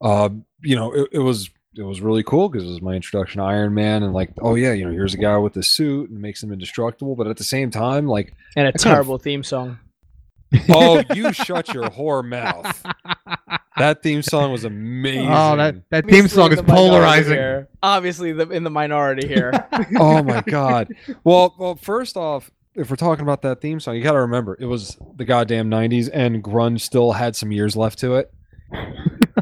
uh, you know it, it was it was really cool because it was my introduction to Iron Man, and like oh yeah, you know here's a guy with the suit and makes him indestructible, but at the same time like And a kind of- terrible theme song. oh you shut your whore mouth. That theme song was amazing. Oh, that that Obviously theme song is the polarizing. here. Obviously, the, in the minority here. oh my god. Well, well, first off, if we're talking about that theme song, you got to remember it was the goddamn '90s, and grunge still had some years left to it.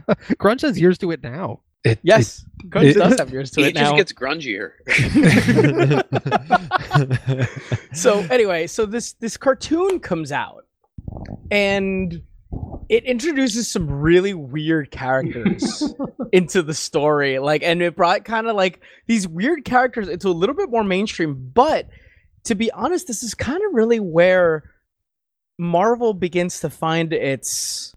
Grunge has years to it now. It, yes, Grunge it- does have years to it now. it just gets grungier. so anyway, so this this cartoon comes out, and it introduces some really weird characters into the story. Like, and it brought kind of like these weird characters into a little bit more mainstream. But to be honest, this is kind of really where Marvel begins to find its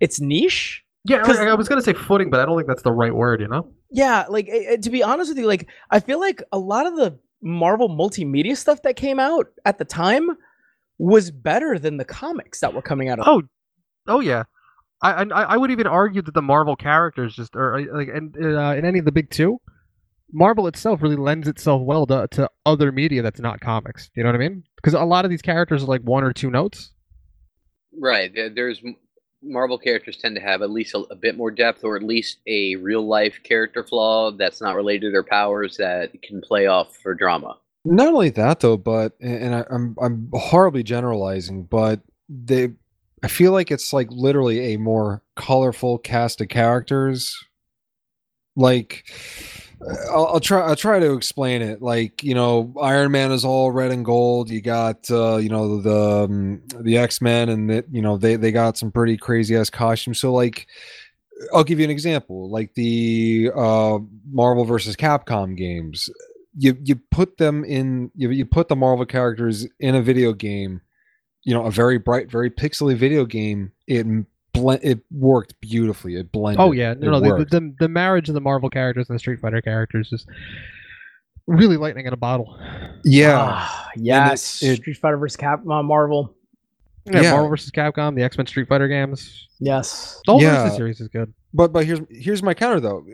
its niche. Yeah, 'Cause- I, I was gonna say footing, but I don't think that's the right word. You know? Yeah, like eh, eh, to be honest with you, like I feel like a lot of the Marvel multimedia stuff that came out at the time was better than the comics that were coming out of. Oh, oh yeah. I, I I would even argue that the Marvel characters just are uh, like and uh, in any of the big two, Marvel itself really lends itself well to, to other media that's not comics. You know what I mean? Because a lot of these characters are like one or two notes. Right. There's Marvel characters tend to have at least a, a bit more depth, or at least a real life character flaw that's not related to their powers that can play off for drama. Not only that though, but and I, I'm I'm horribly generalizing, but they I feel like it's like literally a more colorful cast of characters. Like I'll, I'll try I'll try to explain it. Like you know, Iron Man is all red and gold. You got uh, you know the um, the X Men, and that you know they they got some pretty crazy ass costumes. So like. I'll give you an example, like the uh, Marvel versus Capcom games you you put them in you, you put the Marvel characters in a video game, you know, a very bright, very pixely video game. It blend it worked beautifully. It blended. Oh yeah, It no, no, the, the the marriage of the Marvel characters and the Street Fighter characters is really lightning in a bottle. yeah. Ah, yes, it- Street Fighter versus Cap uh, Marvel. Yeah, Yeah. Marvel versus Capcom, the X Men Street Fighter games. Yes, The whole Yeah. Versus series is good. But but here's here's my counter though.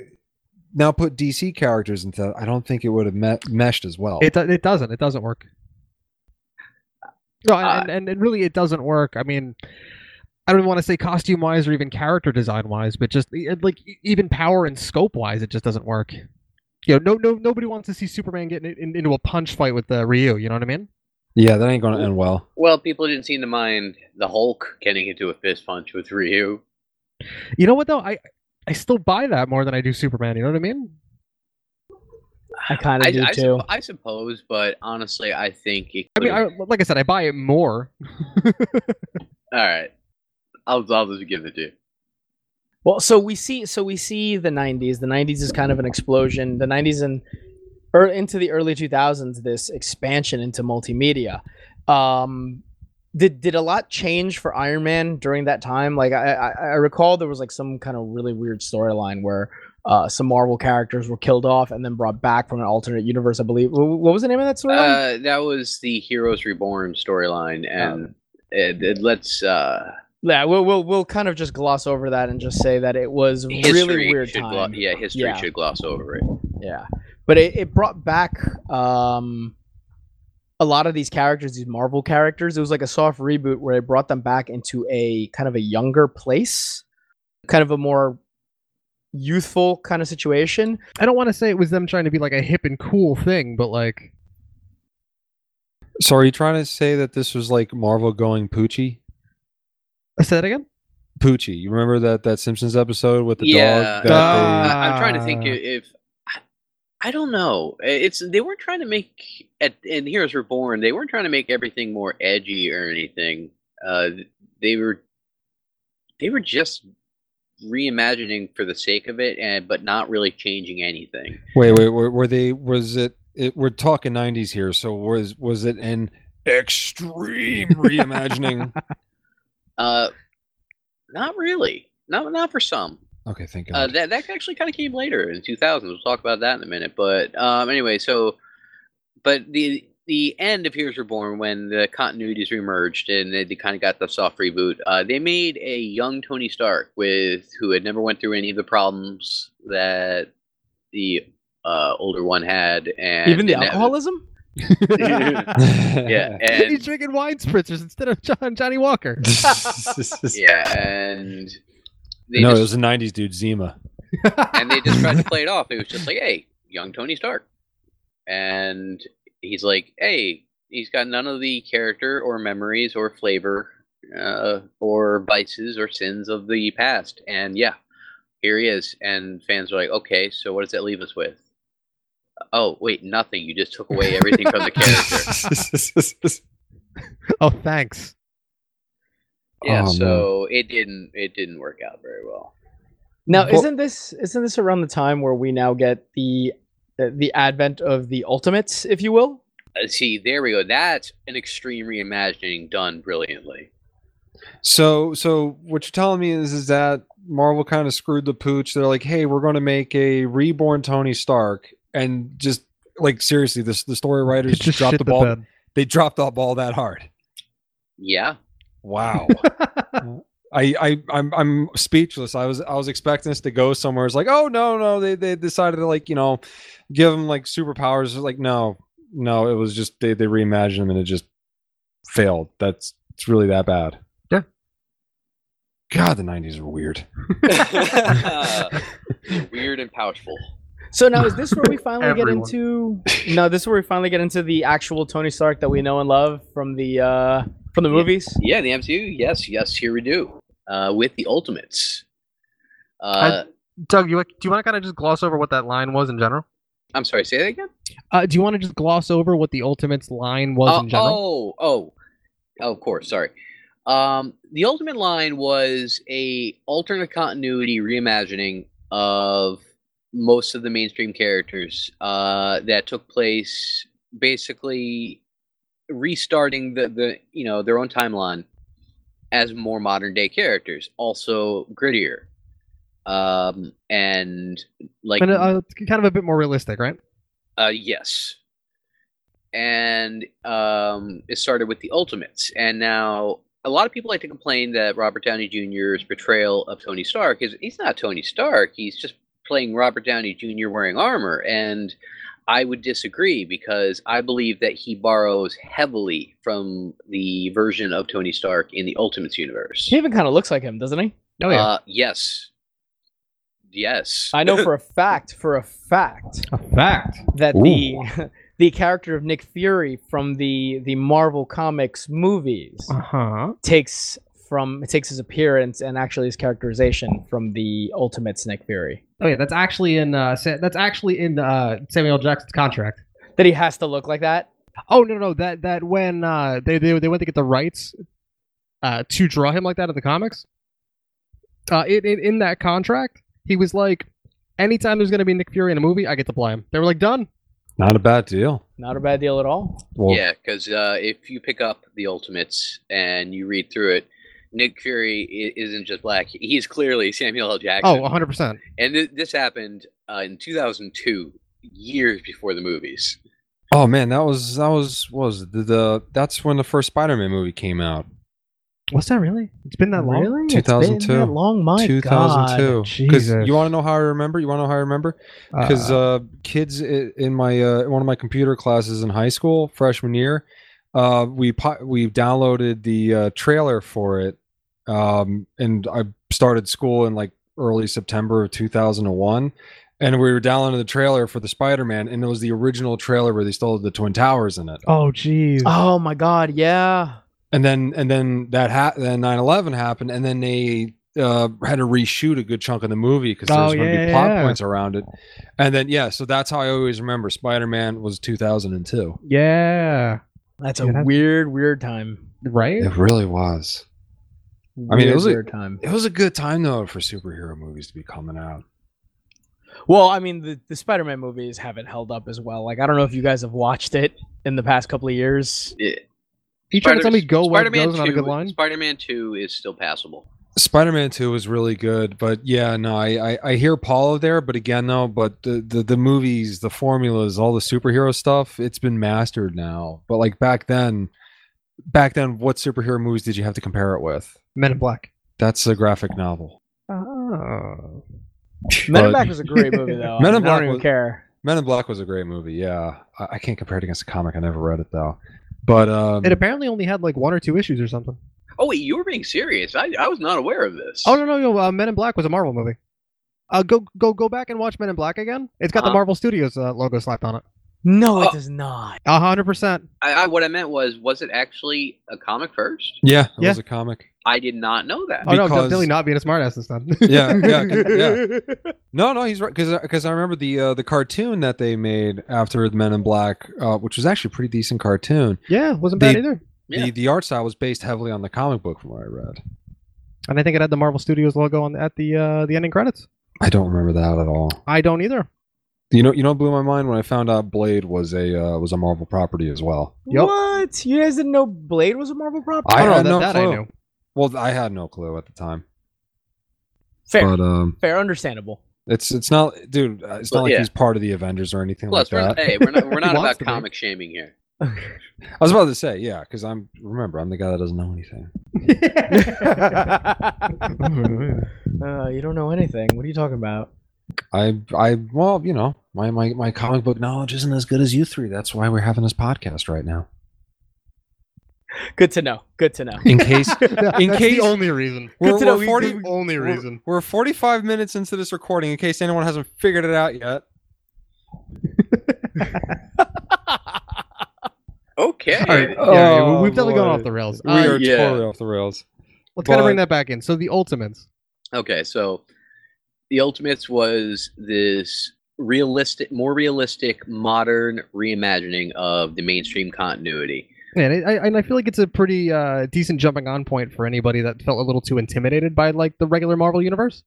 now put DC characters into that, I don't think it would have me- meshed as well. It it doesn't. It doesn't work. No, Uh, and, and, and really, it doesn't work. I mean, I don't even want to say costume wise or even character design wise, but just like even power and scope wise, it just doesn't work. You know, no, no, nobody wants to see Superman getting in, into a punch fight with uh, Ryu. You know what I mean? yeah, that ain't going to end well. Well, people didn't seem to mind the Hulk getting into a fist punch with Ryu. You know what though? I I still buy that more than I do Superman. You know what I mean? I kind of I, do I, too. supp- I suppose, but honestly, I think it. I mean, I, like I said, I buy it more. all right, I'll I'll just give it to you. Well, so we see so we see the 90s. The 90s is kind of an explosion. The 90s and or into the early 2000s this expansion into multimedia. Um did did a lot change for Iron Man during that time? Like I I, I recall there was like some kind of really weird storyline where uh, some Marvel characters were killed off and then brought back from an alternate universe. I believe. What was the name of that storyline? Uh, that was the Heroes Reborn storyline, and it, it let's uh, yeah, we'll, we'll we'll kind of just gloss over that and just say that it was history really weird time. glo- yeah, history Yeah. should gloss over it. Yeah, but it, it brought back um, a lot of these characters, these Marvel characters. It was like a soft reboot where it brought them back into a kind of a younger place, kind of a more youthful kind of situation. I don't want to say it was them trying to be like a hip and cool thing, but like So are you trying to say that this was like Marvel going Poochie? I said it again. Poochie. You remember that that Simpsons episode with the Yeah. dog? That Ah. I, I'm trying to think Uh, if I, I don't know. It's they weren't trying to make at in Heroes Reborn. They weren't trying to make everything more edgy or anything. Uh, they were they were just reimagining for the sake of it, and but not really changing anything. wait, wait, were, were they? Was it, it? We're talking '90s here. So was was it an extreme reimagining? Uh, not really. Not not for some. okay, thank Uh, God. that that actually kind of came later in 2000. We'll talk about that in a minute. But um, anyway, so but the the end of Heroes Reborn when the continuities remerged and they, they kind of got the soft reboot. Uh, they made a young Tony Stark with who had never went through any of the problems that the uh, older one had, and Even the alcoholism. yeah, He's drinking wine spritzers instead of John, Johnnie Walker. yeah, and they no, just, it was a '90s dude, Zima. and they just tried to play it off. It was just like, hey, young Tony Stark. And he's like, hey, he's got none of the character or memories or flavor uh, or vices or sins of the past. And yeah, here he is. And fans are like, okay, so what does that leave us with? Oh, wait, nothing. You just took away everything from the character. oh, thanks. Yeah, Oh, man. so it didn't it didn't work out very well. Now, Well- isn't this isn't this around the time where we now get the the, the advent of the ultimates, if you will? Uh, see, there we go. That's an extreme reimagining done brilliantly. So, so what you're telling me is, is that Marvel kind of screwed the pooch. They're like, hey, we're going to make a reborn Tony Stark, and just like seriously, this the story writers just, just dropped the the ball. bed. They dropped the ball that hard. Yeah. Wow. I, I I'm I'm speechless. I was I was expecting this to go somewhere. It's like, oh no, no, they they decided to like, you know, give them like superpowers. It's like, no, no, it was just they, they reimagined them and it just failed. That's it's really that bad. Yeah. God, the nineties were weird. Weird and pouchful. So now is this where we finally get into? No, this is where we finally get into the actual Tony Stark that we know and love from the uh from the Yeah. movies. Yeah, the MCU. Yes, yes, here we do. Uh, with the Ultimates. Uh, Doug, you, do you want to kind of just gloss over what that line was in general? I'm sorry, say that again? Uh, do you want to just gloss over what the Ultimates line was oh, in general? oh, oh, oh, of course. Sorry. Um, the Ultimate line was a alternate continuity reimagining of most of the mainstream characters uh, that took place basically restarting the, the you know their own timeline as more modern day characters, also grittier, um, and like and uh, kind of a bit more realistic, right? uh, yes. And um, it started with the Ultimates, and now a lot of people like to complain that Robert Downey Jr.'s portrayal of Tony Stark is he's not Tony Stark. He's just playing Robert Downey Jr. wearing armor, and I would disagree because I believe that he borrows heavily from the version of Tony Stark in the Ultimates universe. He even kind of looks like him, doesn't he? Oh yeah, Uh, yes. Yes. I know for a fact, for a fact, A fact. that the the character of Nick Fury from the the Marvel Comics movies Uh huh. takes from it takes his appearance and actually his characterization from the Ultimate Nick Fury. Oh yeah, that's actually in uh, Sa- that's actually in uh, Samuel Jackson's contract. That he has to look like that. Oh no no that that when uh, they, they they went to get the rights uh, to draw him like that in the comics. Uh, in, in in that contract, he was like, anytime there's gonna be Nick Fury in a movie, I get to play him. They were like, done. Not a bad deal. Not a bad deal at all. Well, yeah, because uh, if you pick up the Ultimates and you read through it, Nick Fury isn't just black. He's clearly Samuel L. Jackson. Oh, 100 percent. And th- this happened uh, in 2002, years before the movies. Oh man, that was that was was the, the that's when the first Spider-Man movie came out. Was that really? It's been that long. Really? It's been 2002. that long, my 2002. Because Jesus. you want to know how I remember? You want to know how I remember? Because uh, kids in my uh, one of my computer classes in high school, freshman year, uh, we po- we downloaded the uh, trailer for it, um, and I started school in like early September of 2001. And we were down downloading the trailer for the Spider-Man, and it was the original trailer where they still had the Twin Towers in it. oh jeez. Oh my god, yeah. and then and then that ha- then 9-11 happened and then they uh, had to reshoot a good chunk of the movie because there Oh, was going to yeah, be plot yeah. points around it and then yeah so that's how i always remember spider-man was 2002 Yeah. That's Yeah, a that's- weird, weird time. Right. it really was I mean, it was a- time. it was a good time though for superhero movies to be coming out Well, I mean, the, the Spider-Man movies haven't held up as well. Like, I don't know if you guys have watched it in the past couple of years. It, You trying to tell me go where it Spider-Man goes not a 2 good line? Spider-Man 2 is still passable. spider-man 2 was really good but yeah no i i, I hear paulo there but again though but the, the the movies the formulas all the superhero stuff it's been mastered now but like back then back then what superhero movies did you have to compare it with Men in Black. That's a graphic novel. Oh. Men in Black was a great movie, though. Men in I, I Black don't even was- care. Men in Black was a great movie. Yeah, I, I can't compare it against a comic. I never read it though. But um, It apparently only had like one or two issues or something. Oh wait, you were being serious. I, I was not aware of this. Oh no no no! Uh, Men in Black was a Marvel movie. Uh, go go go back and watch Men in Black again. It's got the Uh-huh. Marvel Studios uh, logo slapped on it. No, it Oh. does not. A hundred percent. I, I, what I meant was, was it actually a comic first? yeah, it Yeah. was a comic. I did not know that. Oh no, Because- Billy not being a smartass this time. Yeah, yeah, 'cause- yeah. No, no, he's right because because I remember the uh, the cartoon that they made after Men in Black, uh, which was actually a pretty decent cartoon. yeah, wasn't bad They- either. Yeah. The the art style was based heavily on the comic book, from what I read. And I think it had the Marvel Studios logo on at the uh, the ending credits. I don't remember that at all. I don't either. You know, you know, what blew my mind when I found out Blade was a uh, was a Marvel property as well. Yep. What? You guys didn't know Blade was a Marvel property? I don't know. that, that I knew. Well, I had no clue at the time, Fair, but um, fair, understandable. it's it's not, dude. uh, It's not Well, like yeah. he's part of the Avengers or anything Plus, like we're, that. hey, we're not, we're not about to be. comic shaming here. I was about to say, yeah, because I'm remember I'm the guy that doesn't know anything. uh, you don't know anything. What are you talking about? I I well, you know, my my my comic book knowledge isn't as good as you three. That's why we're having this podcast right now. Good to know. Good to know. In case That's In case- the only reason. we're, to know we're 40 The only we're- reason. We're 45 minutes into this recording. In case anyone hasn't figured it out yet. Okay. All right, Oh, yeah, we've definitely gone off the rails. We Uh, are yeah. totally off the rails. let's kind of bring that back in. So the Ultimates. Okay, so the Ultimates was this realistic, more realistic, modern reimagining of the mainstream continuity. Man, I, and I feel like it's a pretty uh, decent jumping on point for anybody that felt a little too intimidated by like the regular Marvel universe.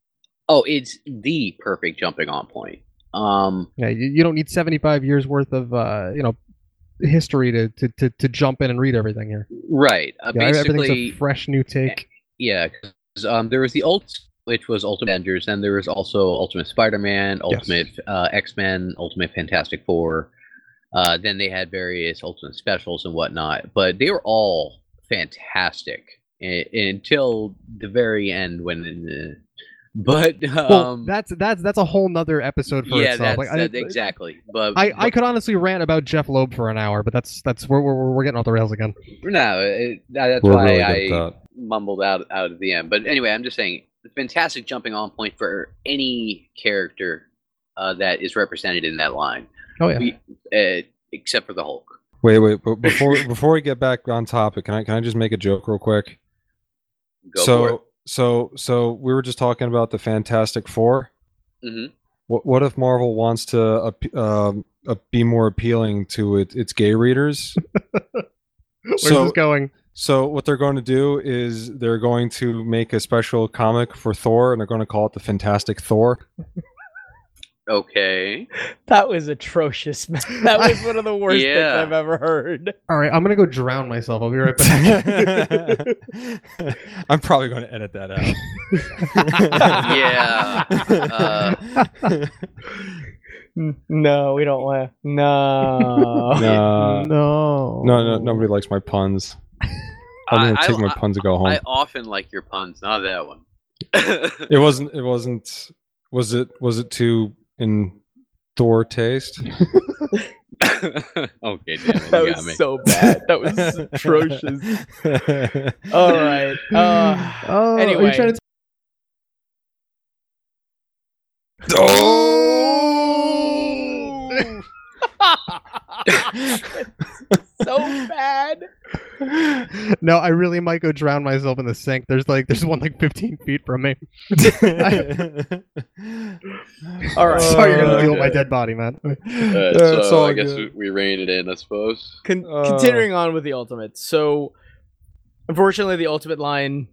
Oh, it's the perfect jumping on point. Um, Yeah, you, you don't need 75 years worth of uh, you know history to, to, to, to jump in and read everything here. right. Uh, Yeah, everything's basically, a fresh new take. yeah. um, there was the ult, which was Ultimate Avengers, and there was also Ultimate Spider-Man, Ultimate uh, X-Men, Ultimate Fantastic Four. Uh, then they had various Ultimate specials and whatnot, but they were all fantastic i- until the very end when uh, But Well, um, that's that's that's a whole nother episode for yeah, itself. that's Like, I, exactly. But I, I could honestly rant about Jeph Loeb for an hour, but that's that's we're we're, we're getting off the rails again. no, it, that's We're why really I good mumbled out out of the end. But anyway, I'm just saying, fantastic jumping on point for any character uh, that is represented in that line, Oh yeah. We- uh, except for the Hulk. Wait, wait, but before before we get back on topic, can I can I just make a joke real quick? Go so for it. so so we were just talking about the Fantastic Four. hmm What what if Marvel wants to ap- um, uh, be more appealing to it, its gay readers? Where's so this going? so what they're going to do is they're going to make a special comic for Thor, and they're going to call it the Fantastic Thor. Okay. That was atrocious, man. That was one of the worst things I've ever heard. All right, I'm gonna go drown myself. I'll be right back. I'm probably going to edit that out. Yeah. Uh, No, we don't laugh. No. Nah. no. No, no, nobody likes my puns. I'm I- gonna take I- my puns and go home. I often like your puns, not that one. it wasn't. It wasn't. Was it? Was it too in Thor taste? okay, damn it, that got was me. so bad. That was atrocious. All right. Uh, Oh, are Anyway. you trying to so bad. no, I really might go drown myself in the sink. There's like there's one like 15 feet from me. All right. Sorry, you're gonna deal with my dead body, man. Uh, it's so all I guess good. we rein it in, I suppose. Con- Uh. continuing on with the ultimate. So, unfortunately, the ultimate line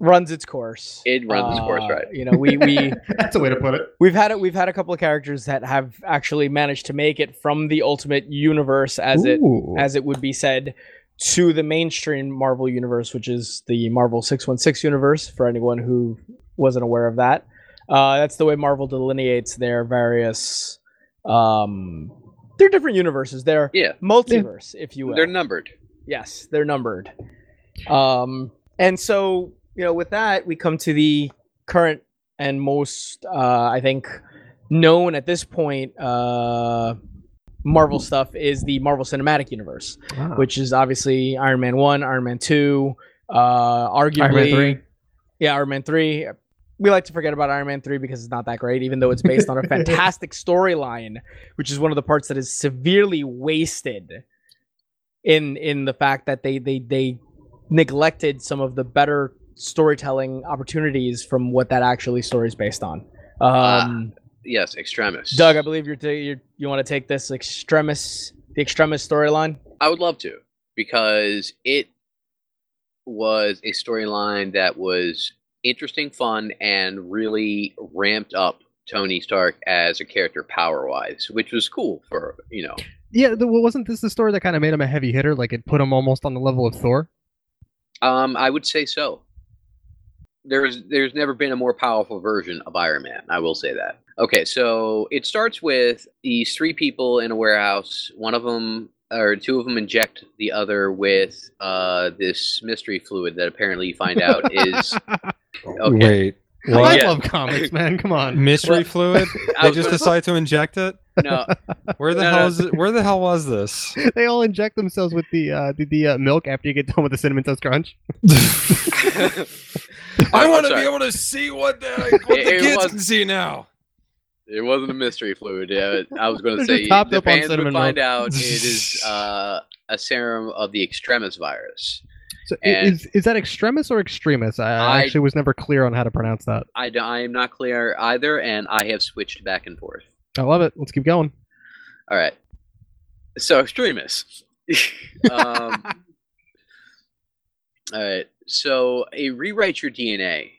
runs its course. It runs its course, Uh, right. You know, we we That's a way to put it. we've had it. We've had a couple of characters that have actually managed to make it from the ultimate universe, as it as it would be said, to the mainstream Marvel universe, which is the Marvel 616 universe, for anyone who wasn't aware of that. Uh, that's the way Marvel delineates their various. Um, they're different universes. They're Yeah, multiverse, if you will. they're numbered. yes, they're numbered. Um, and so, you know, with that, we come to the current and most, uh, I think, known at this point uh, Marvel stuff is the Marvel Cinematic Universe Ah. which is obviously Iron Man one, Iron Man two, uh, arguably Iron Man 3. Yeah, Iron Man three. We like to forget about Iron Man three because it's not that great, even though it's based on a fantastic storyline, which is one of the parts that is severely wasted in in the fact that they they they neglected some of the better storytelling opportunities from what that actually story is based on. Um, Yes, extremis. Doug, I believe you're, ta- you're you want to take this extremis the extremis storyline. I would love to because it was a storyline that was interesting, fun, and really ramped up Tony Stark as a character power wise, which was cool for you know. Yeah, the, well, wasn't this the story that kind of made him a heavy hitter? Like it put him almost on the level of Thor. Um, I would say so. There's there's never been a more powerful version of Iron Man. I will say that. Okay, so it starts with these three people in a warehouse. One of them or two of them inject the other with uh, this mystery fluid that apparently you find out is okay. Wait, I? Yeah. love comics, man. Come on. Mystery Well, fluid? I They just decide to inject it? No, Where the No, hell no. is it? Where the hell was this? they all inject themselves with the uh, the, the uh, milk after you get done with the cinnamon toast crunch. I want to be able to see what the, what It- the it kids was- can see now. It wasn't a mystery fluid. Yeah, I was going to They're say just topped the up on fans would cinnamon find milk. out it is uh, a serum of the extremis virus. So And- is is that extremis or extremis? I, I I- actually was never clear on how to pronounce that. I, I am not clear either, and I have switched back and forth. I love it. Let's keep going. All right. So extremists. um, all right. So it rewrites your DNA,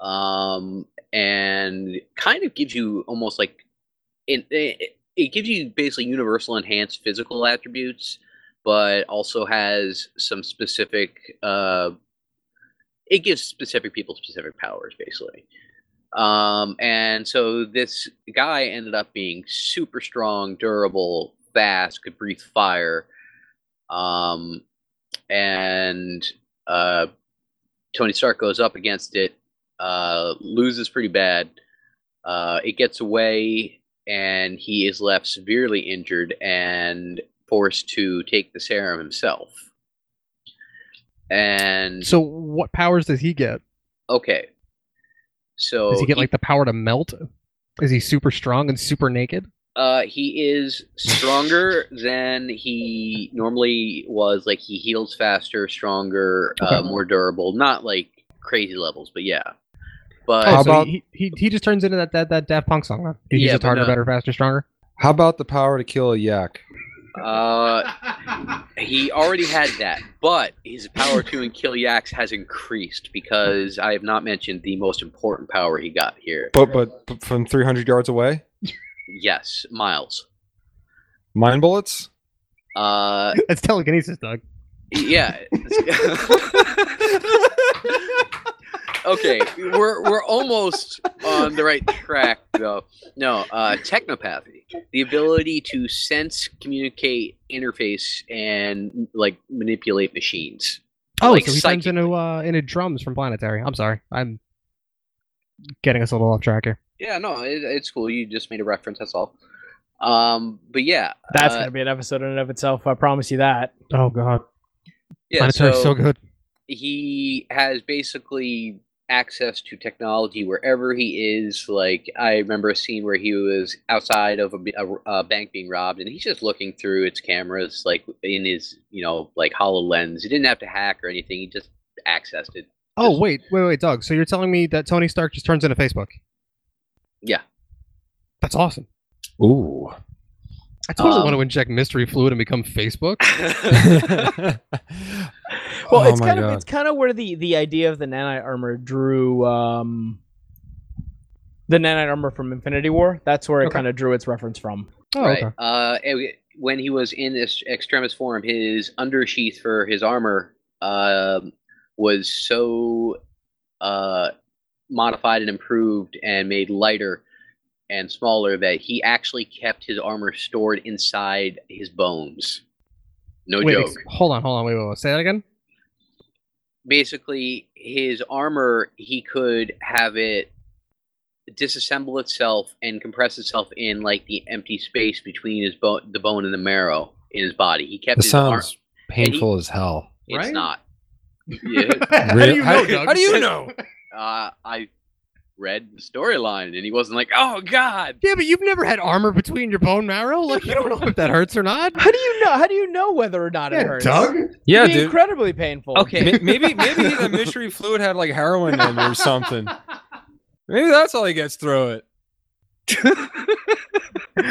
um, and kind of gives you almost like it, it. It gives you basically universal enhanced physical attributes, but also has some specific. Uh, it gives specific people specific powers, basically. Um, and so this guy ended up being super strong, durable, fast, could breathe fire. Um, and uh, Tony Stark goes up against it uh, loses pretty bad. Uh, it gets away, and he is left severely injured and forced to take the serum himself. And So what powers does he get? okay, so Does he get like the power to melt? Is he super strong and super naked? Uh, he is stronger than he normally was. Like he heals faster, stronger, uh, Okay. more durable. Not like crazy levels, but yeah. But Oh, How so about- he, he he just turns into that that, that Daft Punk song. Huh? He's Yeah, just harder, no. better, faster, stronger. How about the power to kill a yak? uh, he already had that, but his power to and kill yaks has increased because I have not mentioned the most important power he got here. But but, but from 300 yards away, Yes, Miles. mine bullets. Uh, It's telekinesis, Doug. yeah. okay, we're we're almost on the right track though. No, uh, technopathy, the ability to sense, communicate, interface, and like manipulate machines. Oh, Like so he turns into uh into drums from Planetary. I'm sorry, I'm getting us a little off track here. Yeah, no, it, it's cool. You just made a reference. That's all. Um, but yeah, That's uh, gonna be an episode in and of itself. I promise you that. Oh God, yeah. Planetary is so good. he has basically access to technology wherever he is. Like I remember a scene where he was outside of a bank being robbed, and he's just looking through its cameras, like in his you know like Hololens. He didn't have to hack or anything. He just accessed it. Oh Just- wait, wait, wait, Doug. So you're telling me that Tony Stark just turns into Facebook? Yeah. That's awesome. Ooh. I totally Um, want to inject mystery fluid and become Facebook. Well, oh it's my kind of it's kind of where the the idea of the nanite armor drew um the nanite armor from Infinity War. That's where it Okay. kind of drew its reference from. Oh, right. okay. Uh, and when he was in this extremis form, his undersheath for his armor um, was so uh, modified and improved and made lighter and smaller that he actually kept his armor stored inside his bones. No Wait, joke. ex- hold on, hold on. Wait, wait, wait. Say that again. Basically, his armor, he could have it disassemble itself and compress itself in like the empty space between his bone, the bone and the marrow in his body. He kept This his arm. sounds painful as hell. It's Right? not. Yeah. How do you know, Doug? how do you know? Uh, I read the storyline, and he wasn't like, "Oh God." Yeah, but you've never had armor between your bone marrow. Like you don't know if that hurts or not. How do you know? How do you know whether or not it hurts? Yeah, It'd be dude. incredibly painful. Okay. Ma- maybe maybe the mystery fluid had like heroin in it or something. Maybe that's all he gets through it.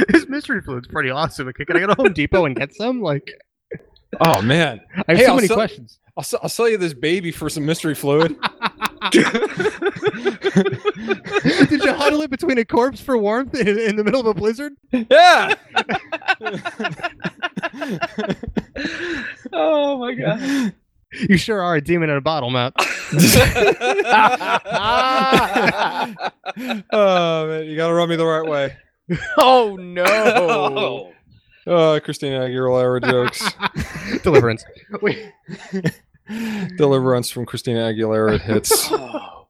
This mystery fluid's pretty awesome. Okay, can I go to Home Depot and get some? Like, Oh man, I have Hey, so I'll many sell- questions. I'll, s- I'll sell you this baby for some mystery fluid. Ah. Did you huddle it between a corpse for warmth in, in the middle of a blizzard? yeah. oh my God. You sure are a demon in a bottle, Matt. oh man, you gotta rub me the right way. Oh no. Oh. oh, Christina Aguilera jokes. Deliverance. Wait, Deliverance from Christina Aguilera hits. Oh.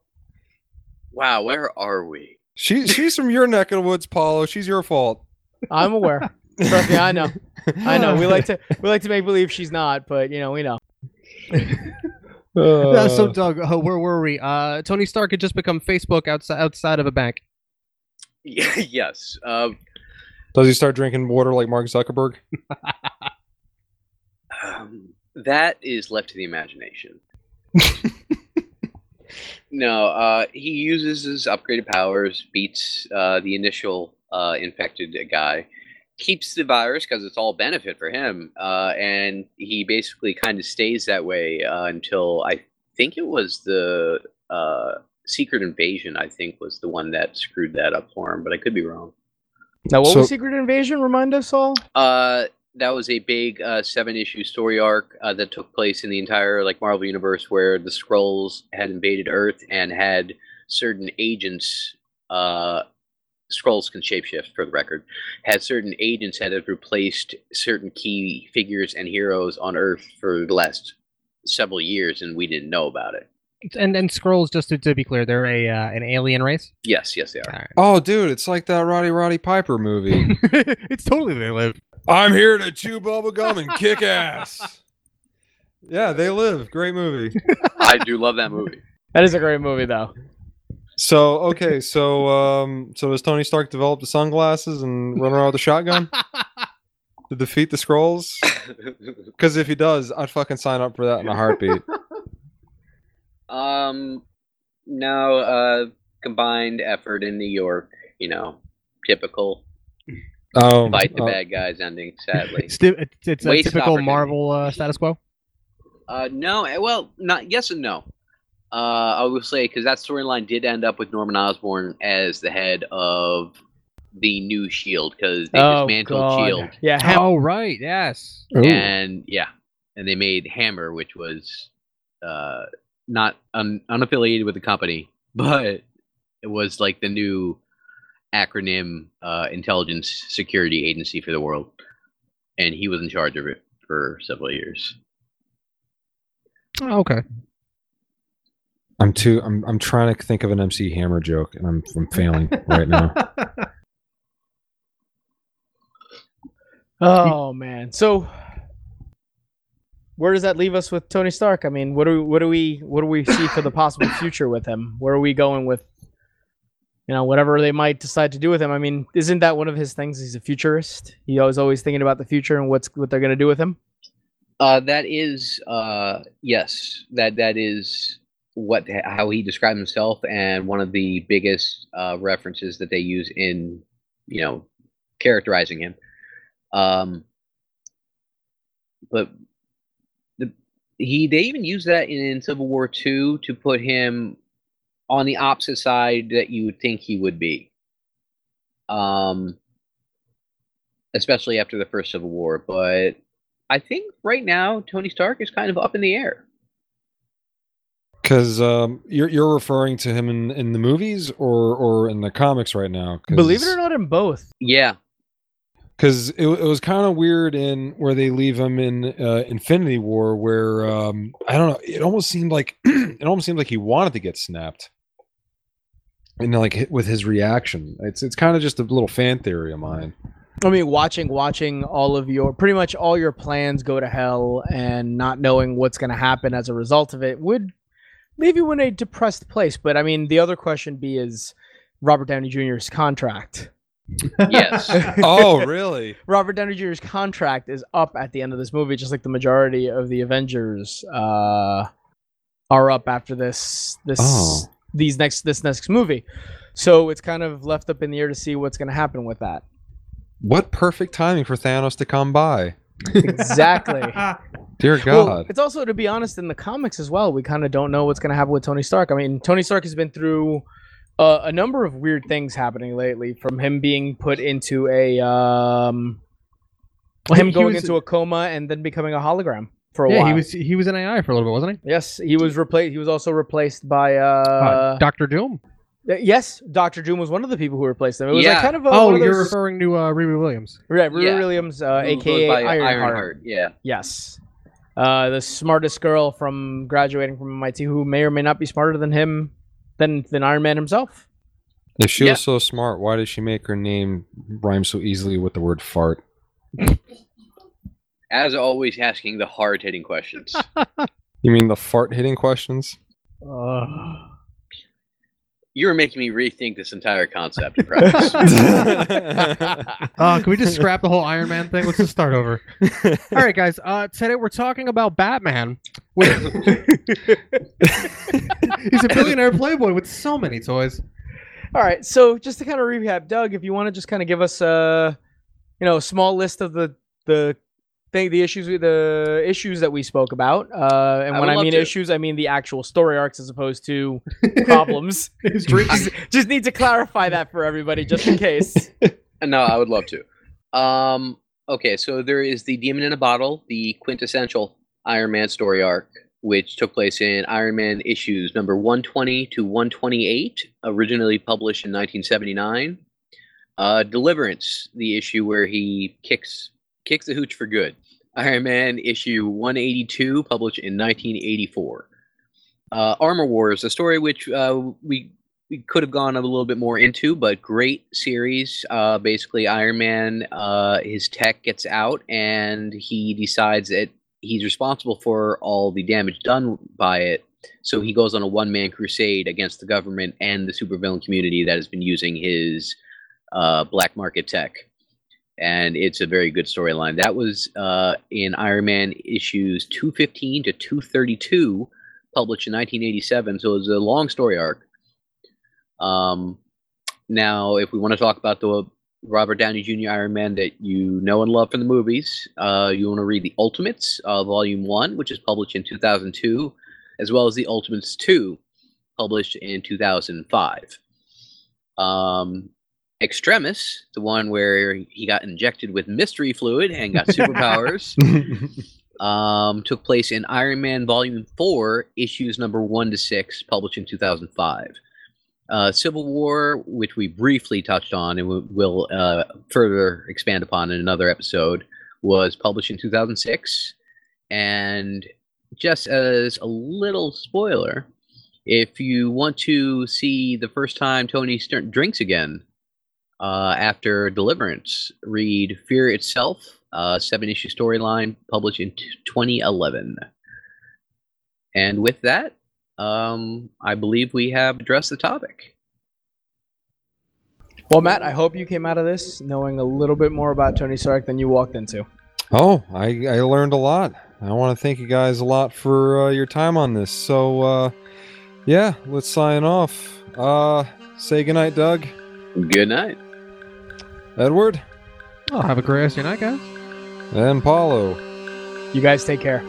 Wow, where are we? She she's from your neck of the woods, Paulo. She's your fault. I'm aware. Trust me, I know. I know. We like to we like to make believe she's not, but you know, we know. Uh, so Doug, uh, where were we? Uh, Tony Stark had just become Facebook outside outside of a bank. yes. Uh, does he start drinking water like Mark Zuckerberg? um, that is left to the imagination. no, uh, he uses his upgraded powers, beats uh, the initial uh, infected guy, keeps the virus because it's all benefit for him, uh, and he basically kind of stays that way uh, until I think it was the uh, Secret Invasion. I think was the one that screwed that up for him, but I could be wrong. Now, what So- was Secret Invasion? Remind us all. Uh, that was a big uh, seven-issue story arc uh, that took place in the entire like Marvel universe, where the Skrulls had invaded Earth and had certain agents. Uh, Skrulls can shapeshift, for the record. Had certain agents that had replaced certain key figures and heroes on Earth for the last several years, and we didn't know about it. And and Skrulls, just to, to be clear, they're a uh, an alien race. Yes, yes, they are. Oh, dude, it's like that Roddy Roddy Piper movie. it's totally they live. I'm here to chew bubble gum and kick ass. Yeah, they live. Great movie. I do love that movie. That is a great movie, though. So okay, so um, so does Tony Stark develop the sunglasses and run around with a shotgun to defeat the Skrulls? Because if he does, I'd fucking sign up for that in a heartbeat. um, no, uh, combined effort in New York. You know, typical Oh, fight the oh, bad guys ending. Sadly, It's, it's, it's a typical. Marvel uh, status quo. Uh, no, eh, well, not yes and no. Uh, I will say because that storyline did end up with Norman Osborn as the head of the new Shield because they oh, dismantled God. Shield Yeah, Ham- Oh right, yes. ooh. and yeah, and they made Hammer, which was uh, not un- unaffiliated with the company, but it was like the new acronym uh, intelligence security agency for the world, and he was in charge of it for several years. Oh, okay. I'm too. I'm. I'm trying to think of an MC Hammer joke, and I'm. I'm failing right now. Oh man. So where does that leave us with Tony Stark? I mean, what do we, what do we what do we see for the possible future with him? Where are we going with you know whatever they might decide to do with him? I mean, isn't that one of his things? He's a futurist. He always always thinking about the future and what's what they're going to do with him. Uh, that is, uh, yes, that that is what how he described himself, and one of the biggest uh, references that they use in, you know, characterizing him. Um, but the he they even use that in Civil War Two to put him on the opposite side that you would think he would be. Um, especially after the first Civil War, but I think right now Tony Stark is kind of up in the air. Because um, you're you're referring to him in, in the movies or or in the comics right now. Believe it or not, in both. Yeah, because it, it was kind of weird in where they leave him in uh, Infinity War, where um, I don't know. It almost seemed like it almost seemed like he wanted to get snapped, and like with his reaction. It's it's kind of just a little fan theory of mine. I mean, watching watching all of your pretty much all your plans go to hell and not knowing what's going to happen as a result of it would leave you in a depressed place. But I mean, the other question be is Robert Downey Jr.'s contract. yes. oh, really? Robert Downey Jr.'s contract is up at the end of this movie, just like the majority of the Avengers uh, are up after this this Oh. These next this next movie. So it's kind of left up in the air to see what's going to happen with that. What perfect timing for Thanos to come by. Exactly. Dear Well, God. it's also to be honest in the comics as well. We kind of don't know what's going to happen with Tony Stark. I mean, Tony Stark has been through uh, a number of weird things happening lately, from him being put into a um, him going was- into a coma and then becoming a hologram for a yeah, while. he was he was an AI for a little bit, wasn't he? Yes, he was replaced. He was also replaced by uh, Uh, Doctor Doom. yes, Doctor Doom was one of the people who replaced him. It was like kind of a, Oh, one of you're those, referring to uh, Riri Williams. right, Riri Yeah. Williams, uh, aka by Ironheart. Ironheart. Yeah. Yes. Uh, the smartest girl from graduating from MIT who may or may not be smarter than him than than Iron Man himself. If she Yeah. was so smart, why did she make her name rhyme so easily with the word fart? As always, asking the hard hitting questions. You mean the fart hitting questions? Uh, You're making me rethink this entire concept. Precious. Uh, can we just scrap the whole Iron Man thing? Let's just start over. All right, guys. Uh, today we're talking about Batman. With... He's a billionaire playboy with so many toys. all right, so just to kind of recap, Doug, if you want to just kind of give us a, you know, a small list of the the thing, the issues, the issues that we spoke about, uh, and I when I mean to. issues, I mean the actual story arcs as opposed to problems. Just, just need to clarify that for everybody, just in case. no, I would love to. Um, okay, so there is the Demon in a Bottle, the quintessential Iron Man story arc, which took place in Iron Man issues number 120 to 128, originally published in 1979. Uh, Deliverance, the issue where he kicks kicks the hooch for good. Iron Man issue 182, published in 1984. uh, Armor Wars, a story which uh, we we could have gone a little bit more into, but great series. Uh, basically, Iron Man, uh, his tech gets out, and he decides that he's responsible for all the damage done by it. So he goes on a one man crusade against the government and the supervillain community that has been using his uh, black market tech. And it's a very good storyline. That was uh, in Iron Man issues 215 to 232, published in 1987. So it was a long story arc. Um, now, if we want to talk about the Robert Downey Jr. Iron Man that you know and love from the movies, uh, you want to read the Ultimates, uh, Volume 1, which is published in 2002, as well as the Ultimates 2, published in 2005. Um, Extremis, the one where he got injected with mystery fluid and got superpowers, um, took place in Iron Man Volume 4, issues number 1 to 6, published in 2005. Uh, Civil War, which we briefly touched on and we will uh, further expand upon in another episode, was published in 2006. And just as a little spoiler, if you want to see the first time Tony Stark drinks again uh, after Deliverance, read Fear Itself, uh, seven issue storyline published in t- 2011. And with that, um, I believe we have addressed the topic. Well, Matt, I hope you came out of this knowing a little bit more about Tony Stark than you walked into. Oh, I, I learned a lot. I want to thank you guys a lot for uh, your time on this. So, uh, yeah, let's sign off. Uh, say goodnight, Doug. Good night. Edward. Oh, have a great rest of your night, guys. And Paulo. You guys take care.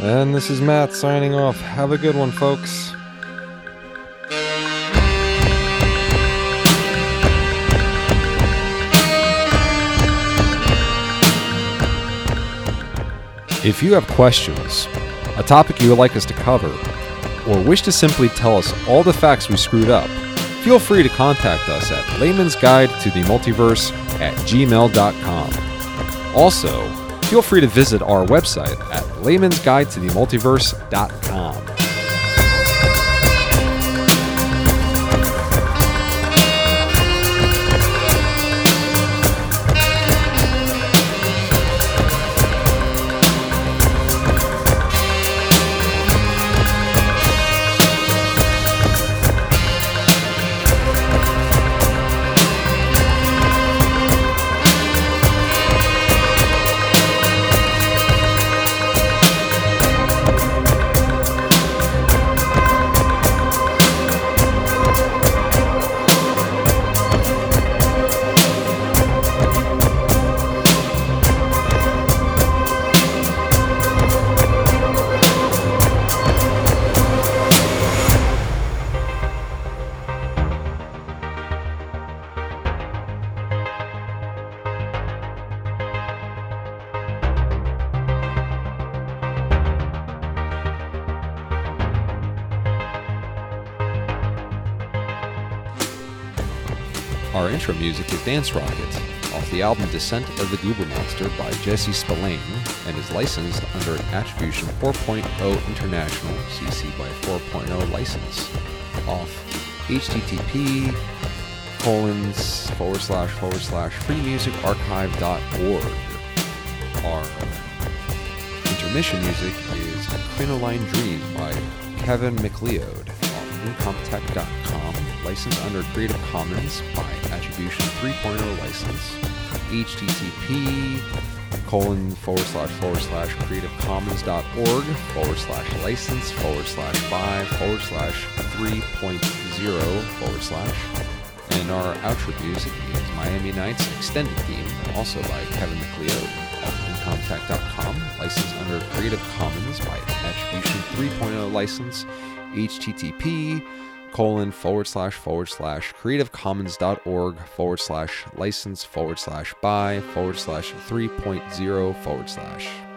And this is Matt signing off. Have a good one, folks. If you have questions, a topic you would like us to cover, or wish to simply tell us all the facts we screwed up, feel free to contact us at layman's guide to the multiverse at gmail.com. Also, feel free to visit our website at layman's guide to the multiverse.com. intro music is Dance Rocket, off the album Descent of the Goober Monster by Jesse Spillane, and is licensed under an Attribution 4.0 International CC by 4.0 license, off http colons forward slash forward slash freemusicarchive.org. Our intermission music is Crinoline Dream by Kevin MacLeod on incompetech.com, licensed under Creative Commons by Attribution 3.0 license, http colon forward slash forward slash creativecommons.org forward slash license forward slash by forward slash 3.0 forward slash. And our outro music is Miami Nights Extended Theme, also by Kevin MacLeod of incompetech.com, licensed under Creative Commons by Attribution 3.0 license, http colon forward slash forward slash creativecommons.org forward slash license forward slash by forward slash 3.0 forward slash.